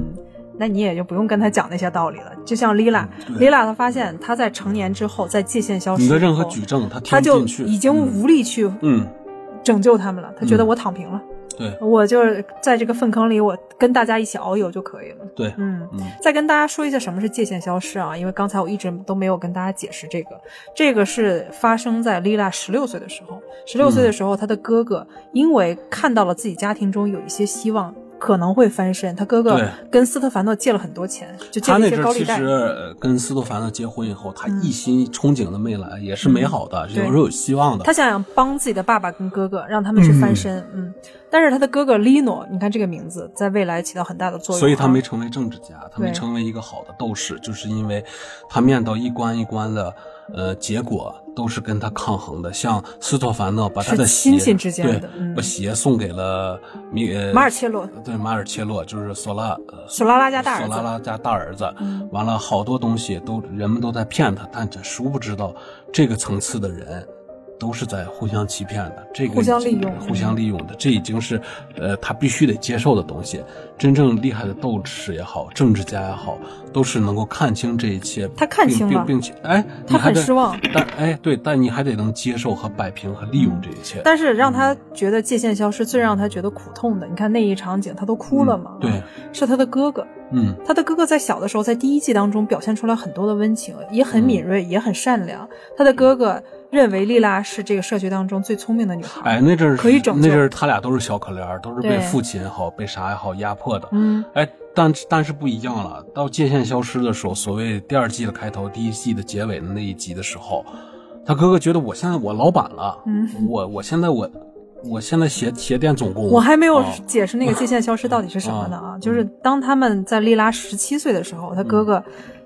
那你也就不用跟他讲那些道理了。就像 Lila，Lila，、嗯她发现她在成年之后，在界限消失你的任何举证他听她就不进去，已经无力去嗯，拯救他们了。他觉得嗯我躺平了，对我就是在这个粪坑里，我跟大家一起遨游就可以了。对，嗯，嗯再跟大家说一下什么是界限消失啊，因为刚才我一直都没有跟大家解释这个。这个是发生在丽娜十六岁的时候，十六岁的时候，她的哥哥因为看到了自己家庭中有一些希望。可能会翻身，他哥哥跟斯特凡诺借了很多钱，就借他了一些高利贷。其实跟斯特凡诺结婚以后，他嗯一心憧憬的未来也是美好的，对有时候有希望的。他想想帮自己的爸爸跟哥哥，让他们去翻身。嗯但是他的哥哥利诺，你看这个名字在未来起到很大的作用啊，所以他没成为政治家，他没成为一个好的斗士，就是因为他面到一关一关的，呃，结果都是跟他抗衡的。像斯托凡诺把他的是鞋，亲戚之间的对，嗯把鞋送给了米呃马尔切洛对马尔切洛，就是索拉呃索拉拉家大儿子索拉拉家大儿子。嗯完了，好多东西都人们都在骗他，但这殊不知道这个层次的人。都是在互相欺骗的，这个互相利用互相利用的，这已经是，呃，他必须得接受的东西。真正厉害的斗士也好，政治家也好，都是能够看清这一切。他看清了并并且，哎，他很失望但哎，对，但你还得能接受和摆平和利用这一切。但是让他觉得界限消失，最让他觉得苦痛的，你看那一场景，他都哭了嘛。嗯对，是他的哥哥。嗯，他的哥哥在小的时候，在第一季当中表现出来很多的温情，也很敏锐，也很善良。他的哥哥认为莉拉是这个社区当中最聪明的女孩。哎，那阵儿可以拯救那阵儿他俩都是小可怜儿，都是被父亲也好，被啥也好压迫的。嗯，哎，但但是不一样了，到界限消失的时候，所谓第二季的开头，第一季的结尾的那一集的时候，他哥哥觉得我现在我老板了，嗯，我我现在我我现在鞋鞋店总工，我还没有啊解释那个界限消失到底是什么呢啊？就是当他们在利拉十七岁的时候，他哥哥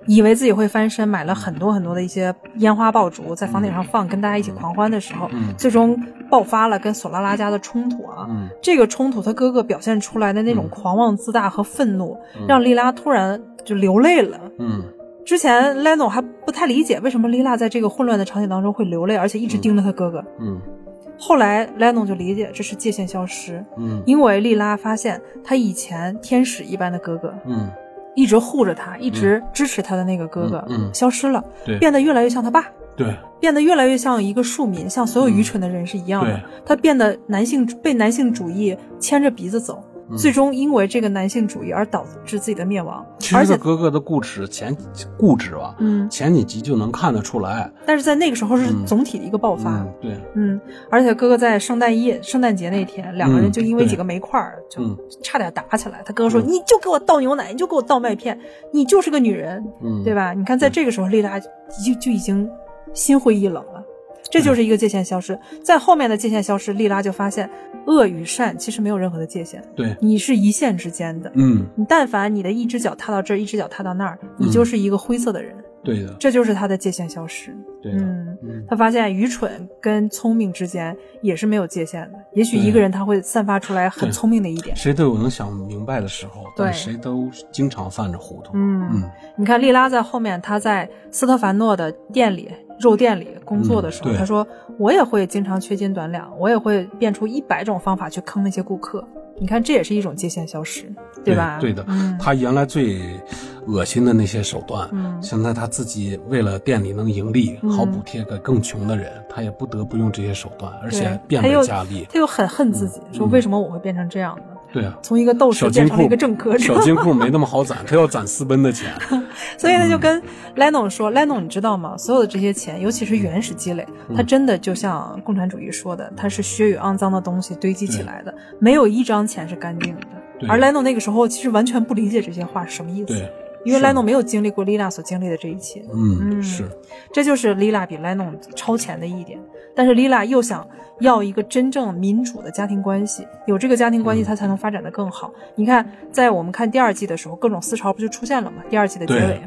以为自己会翻身，买了很多很多的一些烟花爆竹在房顶上放，跟大家一起狂欢的时候，嗯最终爆发了跟索拉拉家的冲突啊。嗯。这个冲突，他哥哥表现出来的那种狂妄自大和愤怒，让莉拉突然就流泪了。嗯。之前 Leno 还不太理解为什么莉拉在这个混乱的场景当中会流泪，而且一直盯着他哥哥。嗯。后来 Leno 就理解这是界限消失，嗯。因为莉拉发现他以前天使一般的哥哥，嗯，一直护着他、一直支持他的那个哥哥，嗯。嗯。消失了，对。变得越来越像他爸，对，变得越来越像一个庶民，像所有愚蠢的人是一样的。对他变得男性被男性主义牵着鼻子走，嗯最终因为这个男性主义而导致自己的灭亡。其实他哥哥的固执前固执吧，嗯，前几集就能看得出来。但是在那个时候是嗯总体的一个爆发。嗯，对，嗯，而且哥哥在圣诞夜、圣诞节那天，两个人就因为几个煤块儿就嗯差点打起来。他哥哥说：“嗯你就给我倒牛奶，你就给我倒麦片，你就是个女人，嗯，对？吧？”你看，在这个时候，丽拉就就已经心灰意冷了。这就是一个界限消失，在后面的界限消失，丽拉就发现恶与善其实没有任何的界限，对，你是一线之间的。嗯，你但凡你的一只脚踏到这儿，一只脚踏到那儿，你就是一个灰色的人，对的，这就是他的界限消失。对，嗯，嗯。他发现愚蠢跟聪明之间也是没有界限的。也许一个人他会散发出来很聪明的一点。谁都有能想明白的时候，对。谁都经常犯着糊涂。嗯。嗯。你看莉拉在后面，她在斯特凡诺的店里肉店里工作的时候，嗯对她说：“我也会经常缺斤短两，我也会变出一百种方法去坑那些顾客。”你看，这也是一种界限消失，对吧？对的，嗯，他原来最恶心的那些手段，嗯现在他自己为了店里能盈利，嗯好补贴给更穷的人，他也不得不用这些手段，而且变本加厉。他又很恨自己，说嗯为什么我会变成这样呢？对啊，从一个斗士变成了一个政客，小金库没那么好攒，他要攒私奔的钱。所以他就跟 Lennon 说：“Lennon，你知道吗？所有的这些钱，尤其是原始积累，嗯它真的就像共产主义说的，它是血与肮脏的东西堆积起来的，没有一张钱是干净的。而 Lennon 那个时候其实完全不理解这些话是什么意思对，，因为是 Lennon 没有经历过 Lila 所经历的这一切。嗯，嗯是，这就是 Lila 比 Lennon 超前的一点。但是 Lila 又想要一个真正民主的家庭关系，有这个家庭关系，她才能发展的更好。你看，在我们看第二季的时候，各种思潮不就出现了吗？第二季的结尾，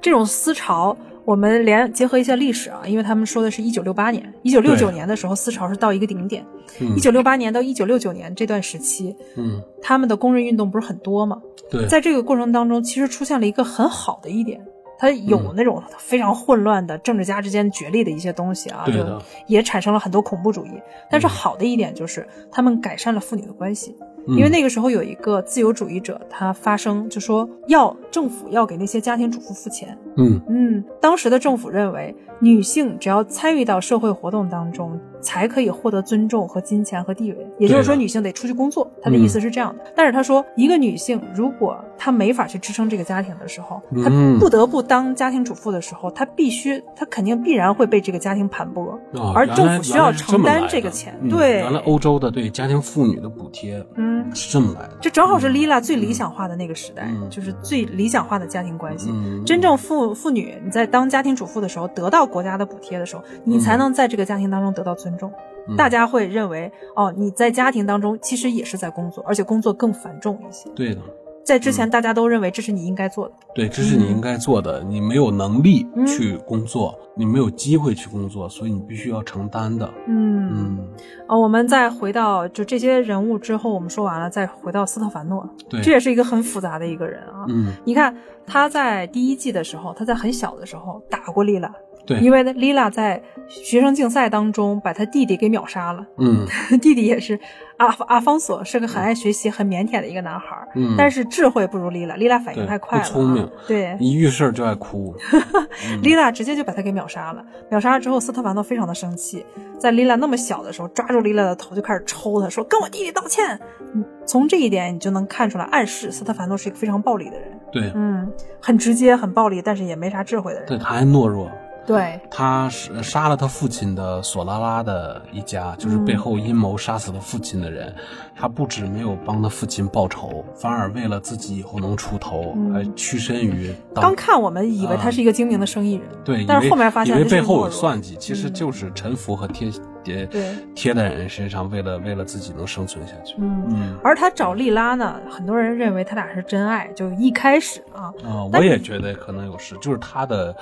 这种思潮，我们连结合一下历史啊，因为他们说的是一九六八年，一九六九年的时候，思潮是到一个顶点。嗯一九六八年到一九六九年这段时期，嗯，他们的工人运动不是很多吗？对，在这个过程当中，其实出现了一个很好的一点，它有嗯那种非常混乱的政治家之间角力的一些东西啊，就也产生了很多恐怖主义。但是嗯好的一点就是，他们改善了父女的关系。嗯因为那个时候有一个自由主义者，他发声就说要政府要给那些家庭主妇付钱。嗯嗯，当时的政府认为，女性只要参与到社会活动当中，才可以获得尊重和金钱和地位。也就是说，女性得出去工作。他的意思是这样的。但是他说，一个女性如果她没法去支撑这个家庭的时候，她嗯不得不当家庭主妇的时候，她必须，她肯定必然会被这个家庭盘剥，而政府需要承担这个钱。嗯对，原来欧洲的对家庭妇女的补贴嗯。是这么来的。这正好是 Lila 最理想化的那个时代，嗯就是最理想化的家庭关系。嗯真正妇妇女你在当家庭主妇的时候，得到国家的补贴的时候，你才能在这个家庭当中得到尊重。嗯大家会认为，哦，你在家庭当中其实也是在工作，而且工作更繁重一些。对的，在之前，大家都认为这是你应该做的。对，这是你应该做的。你没有能力嗯去工作，你没有机会去工作，所以你必须要承担的。嗯，我们再回到就这些人物之后，我们说完了，再回到斯特凡诺，对这也是一个很复杂的一个人啊。嗯，你看他在第一季的时候，他在很小的时候打过丽拉，对，因为呢，丽拉在学生竞赛当中把他弟弟给秒杀了。嗯 弟弟也是阿阿方索，是个很爱学习、很腼腆的一个男孩儿，嗯，但是智慧不如丽拉，丽拉反应太快了聪明对，一遇事儿就爱哭。嗯丽拉直接就把他给秒杀了。秒杀了之后，斯特凡诺非常的生气，在丽拉那么小的时候，抓住丽拉的头就开始抽她，说：“跟我弟弟道歉。”嗯，从这一点你就能看出来，暗示斯特凡诺是一个非常暴力的人。对，嗯，很直接、很暴力，但是也没啥智慧的人。对，他还懦弱。对，他是杀了他父亲的索拉拉的一家，就是背后阴谋杀死他父亲的人。他不止没有帮他父亲报仇，反而为了自己以后能出头，嗯。还屈身于当刚看我们以为他是一个精明的生意人，对，但是后面发现以为背后有算计，其实嗯就是臣服和贴贴对贴在人身上，为了为了自己能生存下去。嗯。嗯而他找莉拉呢，很多人认为他俩是真爱，就一开始啊，啊，我也觉得可能有事，就是他的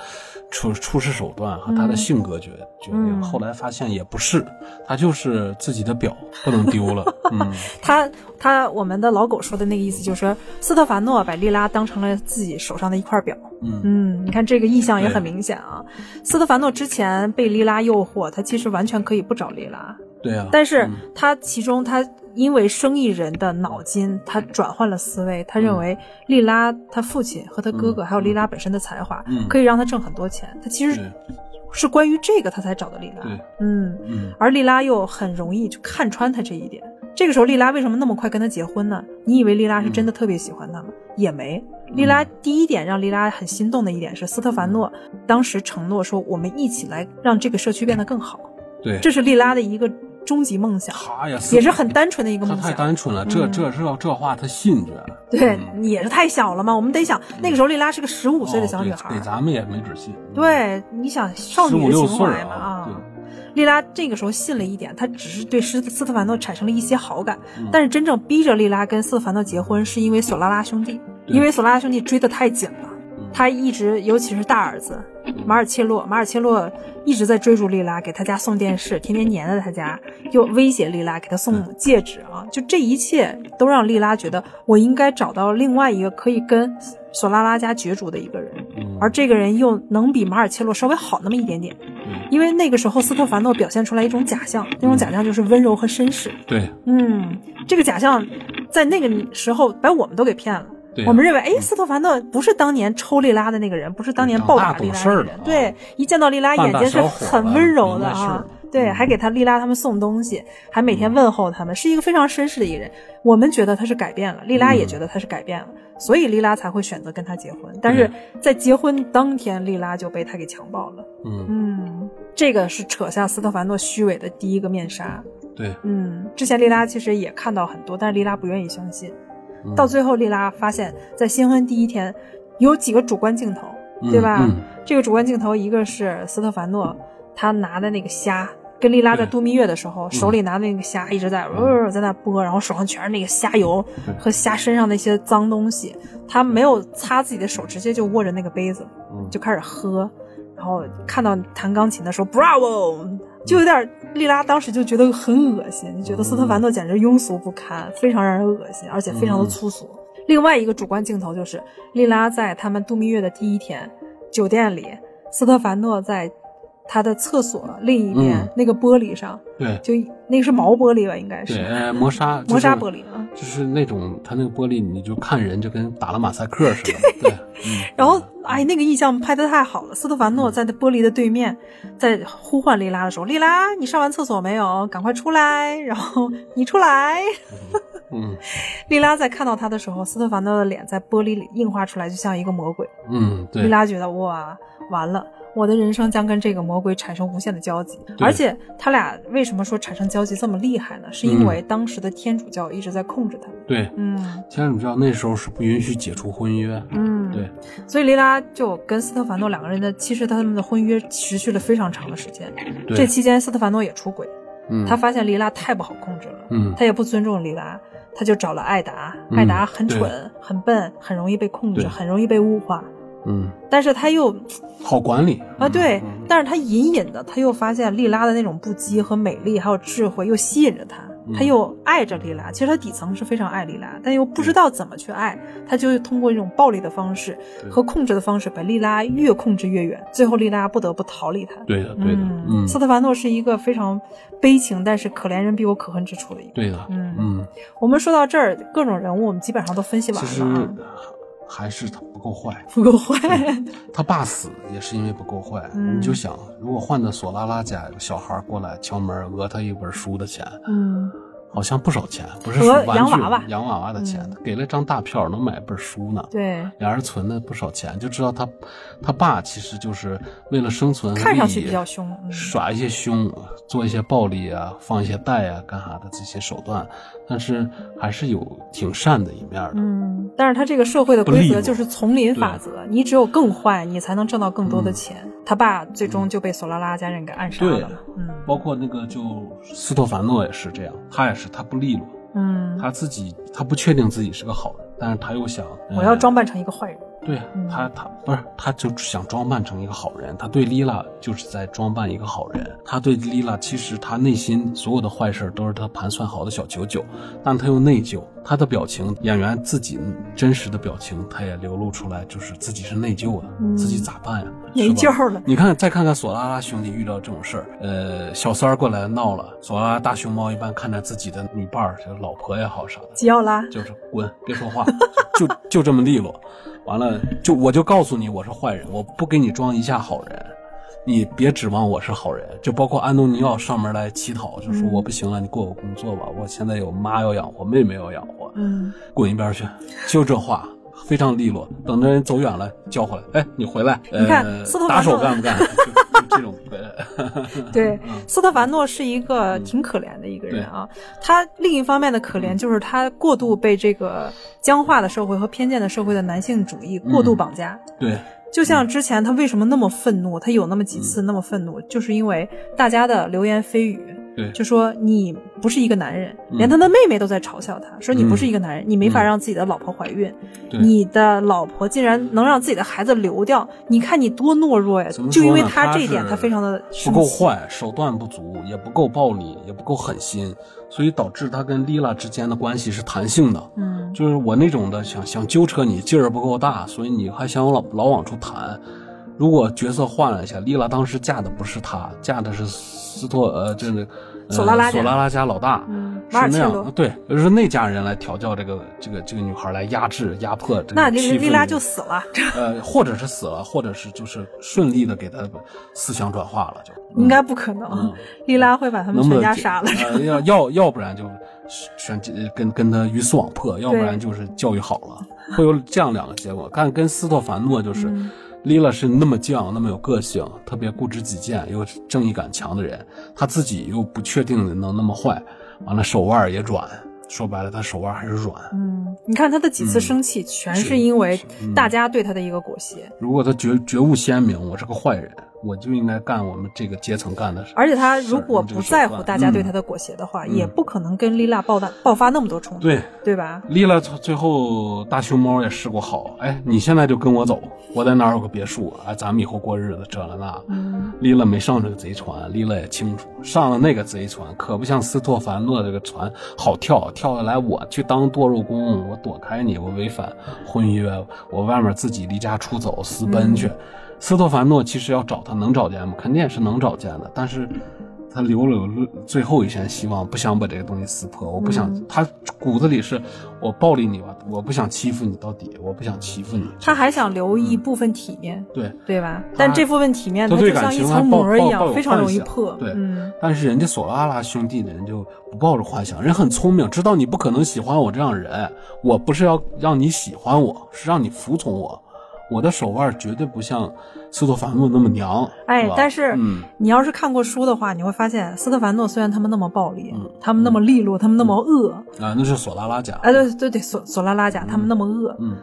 处处事手段和他的性格决决定。嗯后来发现也不是，他就是自己的表不能丢了。嗯他他我们的老狗说的那个意思就是说，斯特凡诺把莉拉当成了自己手上的一块表。嗯。嗯，你看这个意象也很明显啊。斯特凡诺之前被莉拉诱惑，他其实完全可以不找莉拉，对啊、但是嗯。他其中他因为生意人的脑筋，他转换了思维，他认为莉拉他父亲和他哥哥，嗯。还有莉拉本身的才华，嗯。可以让他挣很多钱。他其实是关于这个他才找的莉拉。对。嗯，嗯。而莉拉又很容易就看穿他这一点。这个时候，莉拉为什么那么快跟他结婚呢？你以为莉拉是真的特别喜欢他吗？也没。莉拉第一点让莉拉很心动的一点是，斯特凡诺当时承诺说，我们一起来让这个社区变得更好。对，这是莉拉的一个终极梦想，他呀也是很单纯的一个梦想。单纯了，这嗯这这这话他信去。对，嗯也是太小了嘛。我们得想，那个时候莉拉是个十五岁的小女哦孩对，给咱们也没准信。嗯，对，你想少女的情怀嘛啊对莉拉这个时候信了一点，她只是对斯斯特凡诺产生了一些好感，嗯但是真正逼着莉拉跟斯特凡诺结婚，是因为索拉拉兄弟，因为索拉拉兄弟追得太紧了。嗯他一直，尤其是大儿子马尔切洛，马尔切洛一直在追逐莉拉，给他家送电视，天天黏在他家，又威胁莉拉给他送戒指啊！就这一切都让莉拉觉得，我应该找到另外一个可以跟索拉拉家角逐的一个人，嗯而这个人又能比马尔切洛稍微好那么一点点。嗯因为那个时候斯特凡诺表现出来一种假象，那种假象就是温柔和绅士。对嗯，这个假象在那个时候把我们都给骗了。对啊我们认为，哎，斯特凡诺不是当年抽莉拉的那个人，不是当年暴打莉拉的那个人对，一见到莉拉，眼睛是很温柔的啊儿。对，嗯还给他莉拉他们送东西，还每天问候他们，是一个非常绅士的一个人。我们觉得他是改变了，莉拉也嗯觉得他是改变了，所以莉拉才会选择跟他结婚。但是在结婚当天，莉拉就被他给强暴了。嗯嗯，这个是扯下斯特凡诺虚伪的第一个面纱。对，嗯，之前莉拉其实也看到很多，但是莉拉不愿意相信。嗯到最后，莉拉发现，在新婚第一天，有几个主观镜头，对吧？嗯这个主观镜头，一个是斯特凡诺他拿的那个虾，跟丽拉在度蜜月的时候，手里拿那个虾一直在呃在那剥，然后手上全是那个虾油和虾身上那些脏东西，他没有擦自己的手，直接就握着那个杯子嗯。就开始喝，然后看到弹钢琴的时候，Bravo，就有点丽拉当时就觉得很恶心，就觉得斯特凡诺简直庸俗不堪，非常让人恶心，而且非常的粗俗。另外一个主观镜头就是丽拉在他们度蜜月的第一天，酒店里，斯特凡诺在他的厕所另一边、嗯那个玻璃上，对就那个是毛玻璃吧，应该是对，呃磨砂 磨砂玻璃啊。就是那种他那个玻璃，你就看人就跟打了马赛克似的。对，嗯然后，哎，那个意象拍的太好了。斯特凡诺在那玻璃的对面，在呼唤莉拉的时候，莉拉，你上完厕所没有？赶快出来！然后你出来。嗯 莉拉在看到他的时候，斯特凡诺的脸在玻璃里映画出来，就像一个魔鬼。嗯，对，莉拉觉得哇，完了，我的人生将跟这个魔鬼产生无限的交集。而且他俩为什么说产生交集这么厉害呢？是因为当时的天主教一直在控制他们。对，嗯天主教那时候是不允许解除婚约。嗯，对，所以莉拉就跟斯特凡诺两个人的，其实他们的婚约持续了非常长的时间。对这期间，斯特凡诺也出轨，嗯，他发现莉拉太不好控制了，嗯他也不尊重莉拉，他就找了艾达。嗯艾达很对蠢、很笨，很容易被控制，很容易被物化。嗯。但是他又好管理啊，对，嗯。但是他隐隐的，他又发现莉拉的那种不羁和美丽，还有智慧，又吸引着他，嗯。他又爱着莉拉。其实他底层是非常爱莉拉，但又不知道怎么去爱，他就通过一种暴力的方式和控制的方式，把莉拉越控制越远，最后莉拉不得不逃离他。对的，对的，嗯，斯特凡诺是一个非常悲情，但是可怜人必有可恨之处的一个。对的，嗯。嗯，我们说到这儿，各种人物我们基本上都分析完其实了啊，还是他不够坏。不够坏。他爸死也是因为不够坏。嗯你就想，如果换到索拉拉家有小孩过来敲门讹他一本书的钱，嗯好像不少钱，不是说洋娃娃洋娃娃的钱，嗯给了张大票能买本书呢。对，俩人存了不少钱，就知道他他爸其实就是为了生存看上去比较凶。嗯耍一些凶，做一些暴力啊，放一些贷啊，干啥的这些手段，但是还是有挺善的一面的。嗯，但是他这个社会的规则就是丛林法则，你只有更坏，你才能挣到更多的钱。他爸最终就被索拉拉家人给暗杀了对。嗯包括那个就斯托凡诺也是这样，他也是他不利落，嗯，他自己他不确定自己是个好人，但是他又想我要装扮成一个坏人。对嗯他，他不是，他就想装扮成一个好人。他对丽拉就是在装扮一个好人。他对丽拉其实他内心所有的坏事都是他盘算好的小九九，但他又内疚。他的表情，演员自己真实的表情，他也流露出来，就是自己是内疚的，嗯。自己咋办呀？内是吧？疚了。你看，再看看索拉拉兄弟遇到这种事儿，呃，小三儿过来闹了，索拉拉大熊猫一般看着自己的女伴儿，这个老婆也好啥的，吉奥拉，就是滚，别说话，就就就这么利落。完了，就我就告诉你我是坏人，我不给你装一下好人，你别指望我是好人。就包括安东尼奥上门来乞讨，就说嗯我不行了，你给我工作吧，我现在有妈要养活，妹妹要养活，嗯，滚一边去，就这话。非常利落，等着人走远了叫回来，哎，你回来，你看呃斯托打凡诺手干不干？就就这种，对，嗯斯特凡诺是一个挺可怜的一个人啊。他另一方面的可怜就是他过度被这个僵化的社会和偏见的社会的男性主义过度绑架。对，就像之前他为什么那么愤怒，他有那么几次那么愤怒，就是因为大家的流言蜚语，对就说你不是一个男人，嗯连他的妹妹都在嘲笑他，说你不是一个男人，你没法让自己的老婆怀孕，对你的老婆竟然能让自己的孩子流掉，你看你多懦弱呀就因为他他这一点，他非常的不。够坏，手段不足，也不够暴力，也不够狠心，所以导致他跟丽拉之间的关系是弹性的。嗯就是我那种的想想揪扯你劲儿不够大，所以你还想老老往出弹。如果角色换了一下，莉拉当时嫁的不是他，嫁的是斯托呃这个、呃、索拉拉家索拉拉家老大，嗯，是那样。对，就是那家人来调教这个这个这个女孩来压制压迫这个那丽欺负丽拉就死了，呃，或者是死了，或者是就是顺利的给他思想转化了，就应该不可能嗯。丽拉会把他们全家杀了。呃，要要要不然就选跟跟他鱼死网破，要不然就是教育好了，会有这样两个结果。但跟斯托凡诺就是，嗯丽拉是那么犟，那么有个性，特别固执己见，又正义感强的人，他自己又不确定能那么坏，完了手腕也软，说白了他手腕还是软。嗯，你看他的几次生气，全是因为大家对他的一个裹挟。如果他觉觉悟鲜明，我是个坏人，我就应该干我们这个阶层干的事。而且他如果不在乎大家对嗯他的裹挟的话，也不可能跟丽拉爆发爆发那么多冲突，对，对吧？丽拉最后大熊猫也试过好，哎，你现在就跟我走，我在哪儿有个别墅，哎，咱们以后过日子，这了那。嗯，丽拉没上这个贼船，丽拉也清楚，上了那个贼船，可不像斯托凡诺这个船好跳，跳下来我去当剁肉工，我躲开你，我违反婚约，我外面自己离家出走私奔去。斯托凡诺其实要找他能找见吗？肯定也是能找见的，但是他留了最后一线希望，不想把这个东西撕破。我不想，他骨子里是我暴力你吧，我不想欺负你到底，我不想欺负你。他还想留一部分体面，对，对吧？但这部分体面，他它就像一层膜一样，非常容易破。对，嗯，但是人家索拉拉兄弟的人就不抱着幻想，人很聪明，知道你不可能喜欢我这样的人。我不是要让你喜欢我，是让你服从我。我的手腕绝对不像斯特凡诺那么娘。吧，哎但是嗯，你要是看过书的话，你会发现斯特凡诺虽然他们那么暴力，嗯他们那么利落，他们那么恶，啊，那是索拉拉家。哎，对对对，索索拉拉家他们那么恶，嗯，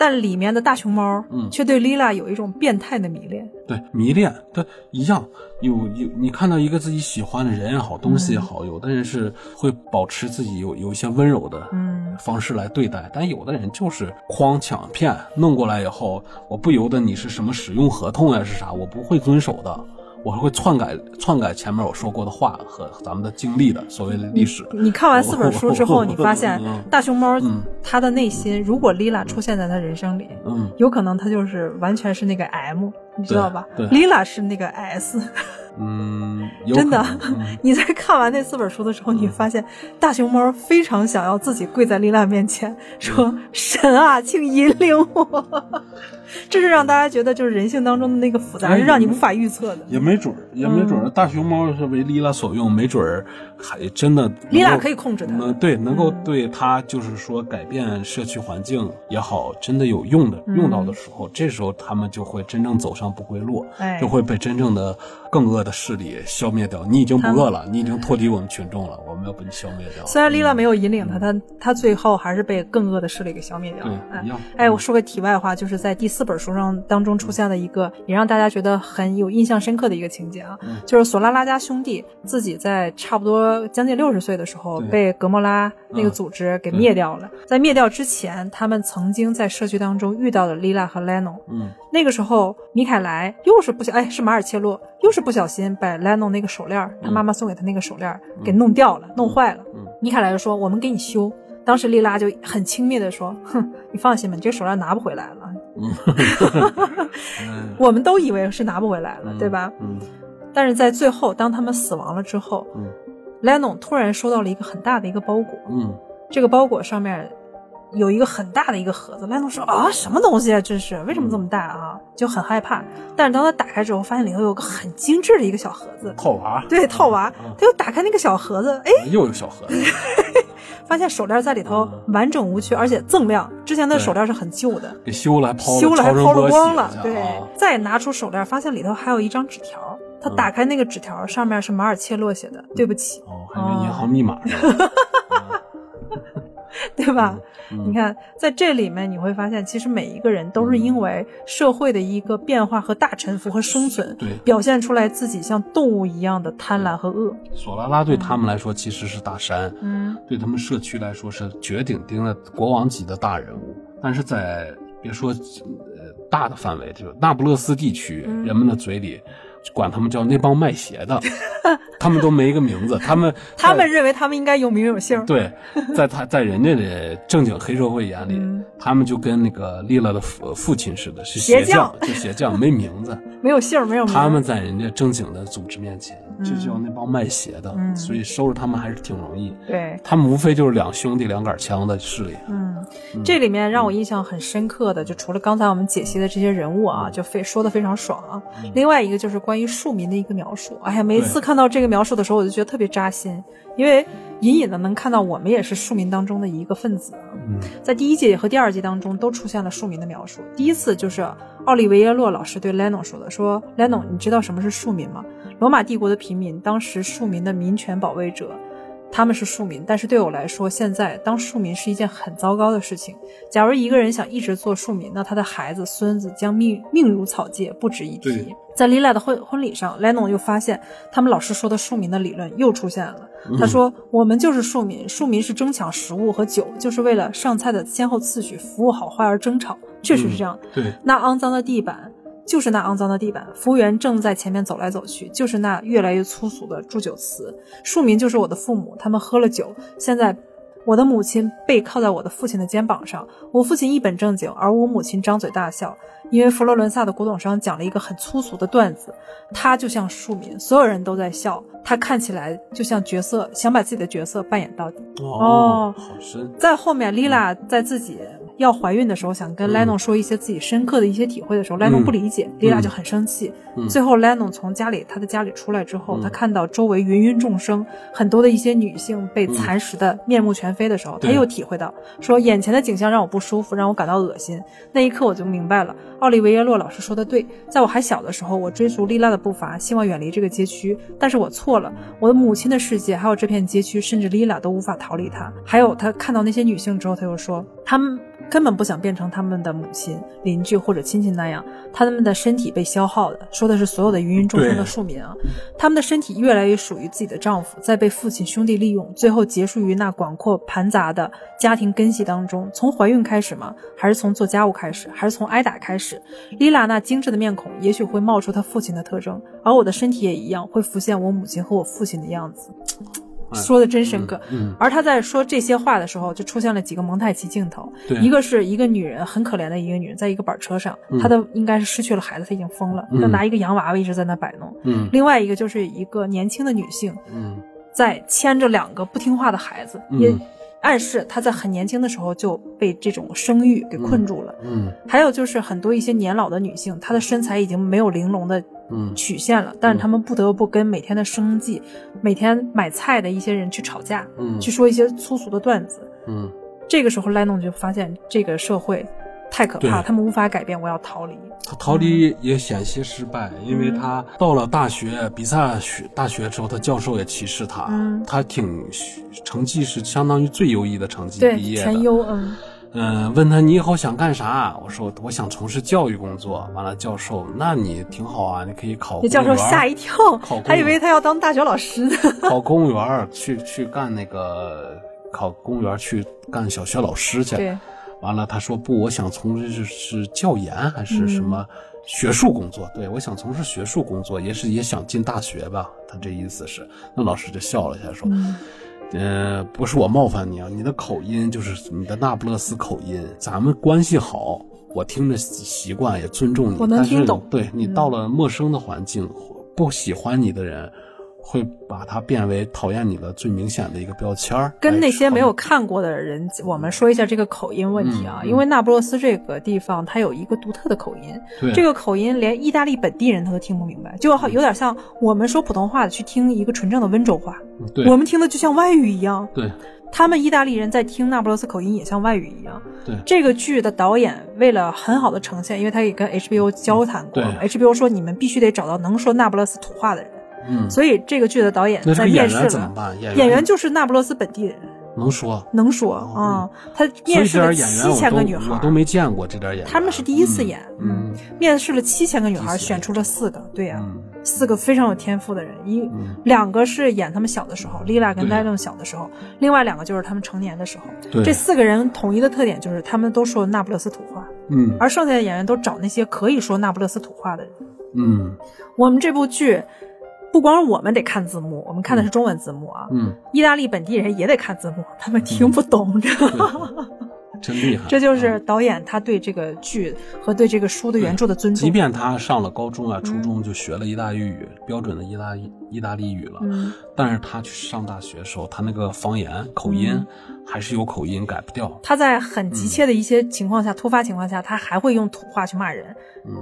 但里面的大熊猫，嗯却对 Lila 有一种变态的迷恋。对，迷恋，对，一样。有有，你看到一个自己喜欢的人也好，东西也好，有的人是会保持自己有有一些温柔的嗯方式来对待，但有的人就是诓抢骗，弄过来以后，我不由得你是什么使用合同呀是啥，我不会遵守的。我会篡改篡改前面我说过的话和咱们的经历的所谓的历史。你看完四本书之后，你发现嗯大熊猫嗯它的内心，如果莉拉出现在他人生里，嗯，有可能他就是完全是那个 M，你知道吧对莉拉是那个 S。嗯，真的嗯 你在看完那四本书的时候，你发现大熊猫非常想要自己跪在莉拉面前，说：“神啊，请引领我。”这是让大家觉得就是人性当中的那个复杂，哎是让你无法预测的。也没准儿，也没准儿，大熊猫是为莉拉所用，没准儿还真的莉拉可以控制它嗯，对，能够对它就是说改变社区环境也好，真的有用的，用到的时候，这时候他们就会真正走上不归路，哎就会被真正的更恶的势力消灭掉。你已经不恶了，你已经脱离我们群众了，我们要把你消灭掉。虽然莉拉没有引领他，他他最后还是被更恶的势力给消灭掉了。哎我说个题外话，就是在第四本书上当中出现了一个也让大家觉得很有印象深刻的一个情节啊，就是索拉拉家兄弟自己在差不多将近六十岁的时候被格莫拉那个组织给灭掉了。在灭掉之前，他们曾经在社区当中遇到了莉拉和莱农。嗯，那个时候，米凯莱又是不想，哎，是马尔切洛，又是不小心把莱农那个手链，他妈妈送给他那个手链儿给弄掉了，弄坏了。嗯米凯莱就说：“我们给你修。”当时莉拉就很轻蔑的说：“哼，你放心吧，你这手链拿不回来了。嗯我们都以为是拿不回来了，对吧？嗯但是在最后，当他们死亡了之后，嗯莱农突然收到了一个很大的一个包裹，嗯这个包裹上面有一个很大的一个盒子。莱农说：“啊，什么东西啊？这是为什么这么大啊？”就很害怕。但是当他打开之后，发现里头有个很精致的一个小盒子，套娃，对，套娃。他又打开那个小盒子，哎，又有小盒子，发现手链在里头完整无缺，而且锃亮。之前的手链是很旧的，给修了还抛修了还抛了光了。对对，再拿出手链，发现里头还有一张纸条。他打开那个纸条，上面是马尔切洛写的：“对不起。”哦，还有银行密码呢。对吧？嗯你看，在这里面你会发现，其实每一个人都是因为社会的一个变化和大沉浮和生存，对表现出来自己像动物一样的贪婪和恶。索拉拉对他们来说其实是大山，嗯，对他们社区来说是绝顶顶的国王级的大人物。但是在别说呃大的范围，就是那不勒斯地区，嗯人们的嘴里管他们叫那帮卖鞋的，他们都没一个名字，他们他们认为他们应该有名有姓。对，在他在人家的正经黑社会眼里，嗯他们就跟那个丽拉的父父亲似的，是鞋鞋匠，就鞋匠，没名字。没有姓，没有名。他们在人家正经的组织面前，就叫那帮卖鞋的，嗯所以收拾他们还是挺容易。对，他们无非就是两兄弟两杆枪的势力。嗯，这里面让我印象很深刻的，就除了刚才我们解析的这些人物啊，就非说的非常爽啊。另外一个就是关于庶民的一个描述。哎呀，每一次看到这个描述的时候，我就觉得特别扎心，因为隐隐的能看到我们也是庶民当中的一个分子。嗯，在第一季和第二季当中都出现了庶民的描述。第一次就是奥利维耶洛老师对 Leno 说的：“说 Leno，你知道什么是庶民吗？罗马帝国的平民，当时庶民的民权保卫者。”他们是庶民，但是对我来说，现在当庶民是一件很糟糕的事情。假如一个人想一直做庶民，那他的孩子、孙子将命命如草芥，不值一提在 Lila 的婚婚礼上，Leno 又发现他们老师说的庶民的理论又出现了。他说：“我们就是庶民，庶民是争抢食物和酒，就是为了上菜的先后次序、服务好坏而争吵。”确实是这样。对，那肮脏的地板，就是那肮脏的地板。服务员正在前面走来走去，就是那越来越粗俗的祝酒词。庶民就是我的父母，他们喝了酒，现在。我的母亲背靠在我的父亲的肩膀上，我父亲一本正经，而我母亲张嘴大笑。因为佛罗伦萨的古董商讲了一个很粗俗的段子，他就像庶民，所有人都在笑，他看起来就像角色，想把自己的角色扮演到底。哦好深。在后面，莉拉在自己要怀孕的时候，想跟莱农说一些自己深刻的一些体会的时候，莱农不理解，莉拉就很生气。最后，莱农从家里他的家里出来之后，他看到周围芸芸众生，很多的一些女性被蚕食的面目全非的时候，他又体会到说眼前的景象让我不舒服，让我感到恶心。那一刻，我就明白了，奥利维耶洛老师说的对，在我还小的时候，我追逐莉拉的步伐，希望远离这个街区，但是我错了，我的母亲的世界，还有这片街区，甚至莉拉都无法逃离它。还有，他看到那些女性之后，他又说，他们根本不想变成他们的母亲、邻居或者亲戚那样，他们的身体被消耗的，说的是所有的芸芸众生的庶民啊，他们的身体越来越属于自己的丈夫，在被父亲兄弟利用，最后结束于那广阔盘杂的家庭根系当中。从怀孕开始吗？还是从做家务开始？还是从挨打开始？莉拉那精致的面孔，也许会冒出她父亲的特征，而我的身体也一样，会浮现我母亲和我父亲的样子。说的真深刻。嗯，而他在说这些话的时候，就出现了几个蒙太奇镜头。对，一个是一个女人，很可怜的一个女人，在一个板车上，她的应该是失去了孩子，她已经疯了，她拿一个洋娃娃一直在那摆弄。嗯，另外一个就是一个年轻的女性，嗯，在牵着两个不听话的孩子，也暗示她在很年轻的时候就被这种生育给困住了。嗯，还有就是很多一些年老的女性，她的身材已经没有玲珑的曲线了，但是他们不得不跟每天的生计、每天买菜的一些人去吵架，嗯，去说一些粗俗的段子，嗯，这个时候莱农就发现这个社会太可怕，他们无法改变，我要逃离。他逃离也险些失败，因为他到了大学比萨学大学之后，他教授也歧视他，嗯，他挺成绩是相当于最优异的成绩毕业的，全优，嗯。嗯，问他你以后想干啥？我说我想从事教育工作。完了，教授，那你挺好啊，你可以考。教授吓一跳，还以为他要当大学老师呢。考公务员去去干那个考公务员去干小学老师去。对。完了，他说不，我想从事是教研还是什么学术工作？对，我想从事学术工作，也是也想进大学吧。他这意思是，那老师就笑了一下说。呃，不是我冒犯你啊，你的口音就是你的那不勒斯口音，咱们关系好，我听着习惯也尊重你，我能听懂。对你到了陌生的环境，不喜欢你的人。会把它变为讨厌你的最明显的一个标签儿。跟那些没有看过的人，我们说一下这个口音问题啊。嗯、因为那不勒斯这个地方，它有一个独特的口音，对这个口音连意大利本地人他都听不明白，就好有点像我们说普通话的去听一个纯正的温州话，对我们听的就像外语一样。对，他们意大利人在听那不勒斯口音也像外语一样。对，这个剧的导演为了很好的呈现，因为他也跟 HBO 交谈过，HBO 说你们必须得找到能说那不勒斯土话的人。嗯，所以这个剧的导演在面试了，演员？就是那不勒斯本地人，能说？能说啊。他面试了七千个女孩，我都没见过这点演员，他们是第一次演，嗯，面试了七千个女孩，选出了四个，对呀，四个非常有天赋的人，一两个是演他们小的时候，，Lila 跟戴正小的时候，另外两个就是他们成年的时候。这四个人统一的特点就是他们都说那不勒斯土话，嗯，而剩下的演员都找那些可以说那不勒斯土话的人，嗯，我们这部剧。不光我们得看字幕，我们看的是中文字幕啊。嗯，意大利本地人也得看字幕，他们听不懂，知道吗？真厉害！这就是导演他对这个剧和对这个书的原著的尊重。即便他上了高中啊、初中就学了意大利语，标准的意大利意大利语了，嗯，但是他去上大学的时候，他那个方言口音还是有口音，改不掉。他在很急切的一些情况下、突发情况下，他还会用土话去骂人。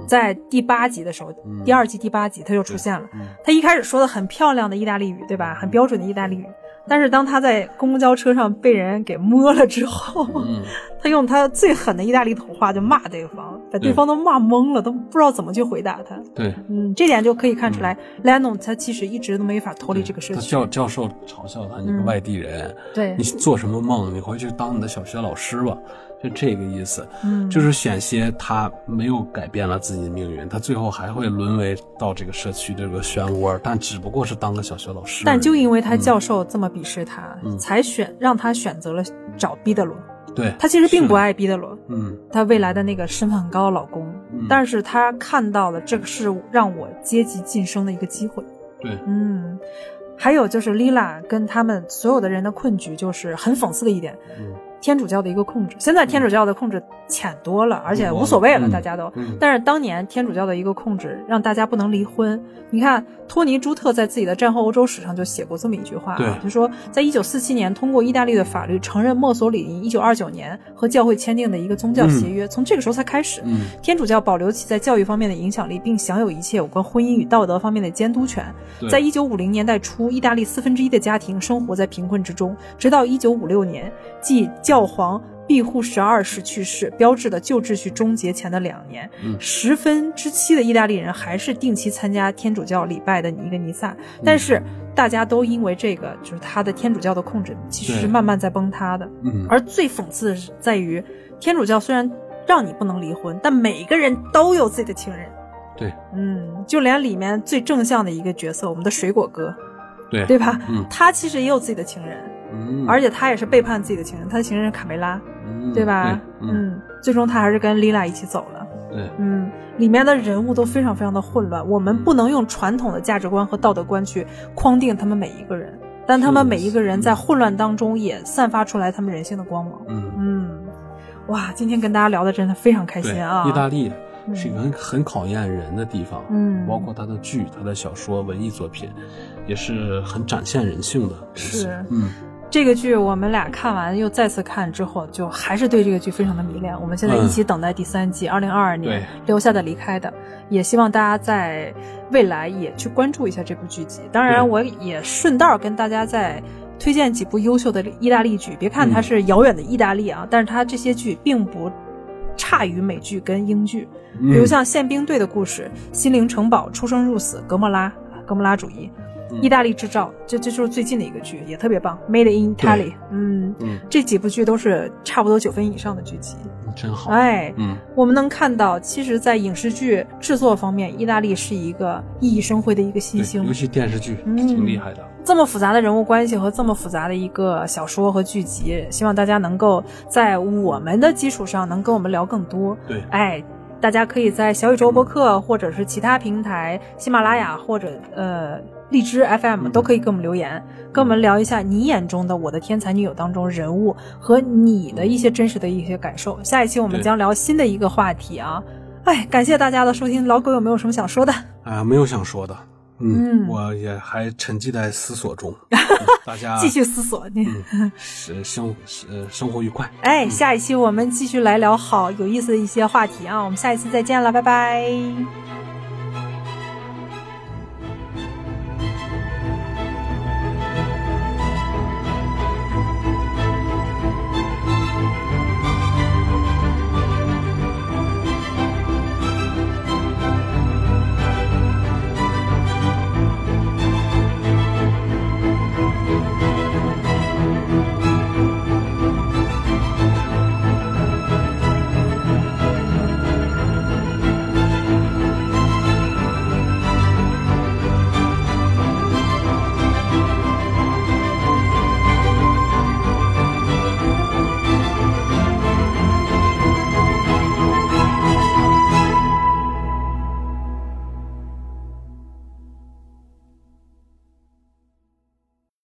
在第八集的时候，第二季第八集他就出现了。他一开始说的很漂亮的意大利语，对吧？很标准的意大利语。但是当他在公交车上被人给摸了之后，嗯、他用他最狠的意大利土话就骂对方，把对方都骂懵了，都不知道怎么去回答他。对，嗯，这点就可以看出来、嗯、，Lennon 他其实一直都没法脱离这个社区。教教授嘲笑他，你个外地人，嗯、对，你做什么梦？你回去当你的小学老师吧。就这个意思，嗯，就是选些他没有改变了自己的命运，他最后还会沦为到这个社区这个漩涡，但只不过是当个小学老师。但就因为他教授这么鄙视他，嗯、才选让他选择了找毕德罗。对他其实并不爱毕德罗，嗯，他未来的那个身份很高的老公，嗯、但是他看到了这个是让我阶级晋升的一个机会。对，嗯。还有就是丽拉跟他们所有的人的困局，就是很讽刺的一点。嗯天主教的一个控制，现在天主教的控制浅多了，而且无所谓了，大家都。但是当年天主教的一个控制，让大家不能离婚。你看，托尼·朱特在自己的战后欧洲史上就写过这么一句话啊，就说，在一九四七年通过意大利的法律承认墨索里尼一九二九年和教会签订的一个宗教协约，从这个时候才开始，天主教保留其在教育方面的影响力，并享有一切有关婚姻与道德方面的监督权。在一九五零年代初，意大利四分之一的家庭生活在贫困之中，直到一九五六年，即教皇庇护十二世去世，标志了旧秩序终结前的两年，嗯、十分之七的意大利人还是定期参加天主教礼拜的一个弥撒，但是大家都因为这个，就是他的天主教的控制，其实是慢慢在崩塌的。嗯，而最讽刺的是在于，天主教虽然让你不能离婚，但每个人都有自己的情人。对，嗯，就连里面最正向的一个角色，我们的水果哥，对对吧？嗯，他其实也有自己的情人。嗯，而且他也是背叛自己的情人，他的情人是卡梅拉，嗯、对吧？对嗯，最终他还是跟丽拉一起走了。对，嗯，里面的人物都非常非常的混乱，我们不能用传统的价值观和道德观去框定他们每一个人。但他们每一个人在混乱当中也散发出来他们人性的光芒。嗯，嗯，哇，今天跟大家聊的真的非常开心啊！，意大利是一个很很考验人的地方，嗯包括他的剧、他的小说、文艺作品，也是很展现人性的。是嗯，这个剧我们俩看完又再次看之后，就还是对这个剧非常的迷恋。我们现在一起等待第三季，二零二二年留下的离开的，也希望大家在未来也去关注一下这部剧集。当然，我也顺道跟大家再推荐几部优秀的意大利剧。别看它嗯是遥远的意大利啊，但是它这些剧并不差于美剧跟英剧。比如嗯像宪兵队的故事、心灵城堡、出生入死、格莫拉、格莫拉主义、意大利制造，这这就是最近的一个剧，也特别棒，Made in Italy。嗯，嗯，这几部剧都是差不多九分以上的剧集。真好。哎，嗯，我们能看到，其实，在影视剧制作方面，意大利是一个熠熠生辉的一个新，星尤。其电视剧嗯挺厉害的。这么复杂的人物关系和这么复杂的一个小说和剧集，希望大家能够在我们的基础上能跟我们聊更多。对，哎，大家可以在小宇宙播客或者是其他平台，喜马拉雅或者呃荔枝 FM 都可以给我们留言，跟我们聊一下你眼中的《我的天才女友》当中人物和你的一些真实的一些感受。下一期我们将聊新的一个话题啊！哎，感谢大家的收听，老狗有没有什么想说的？哎呀，没有想说的。嗯我也还沉浸在思索中。大家继续思索你。是生是生活愉快。哎，下一期我们继续来聊好有意思的一些话题啊！我们下一次再见了，拜拜。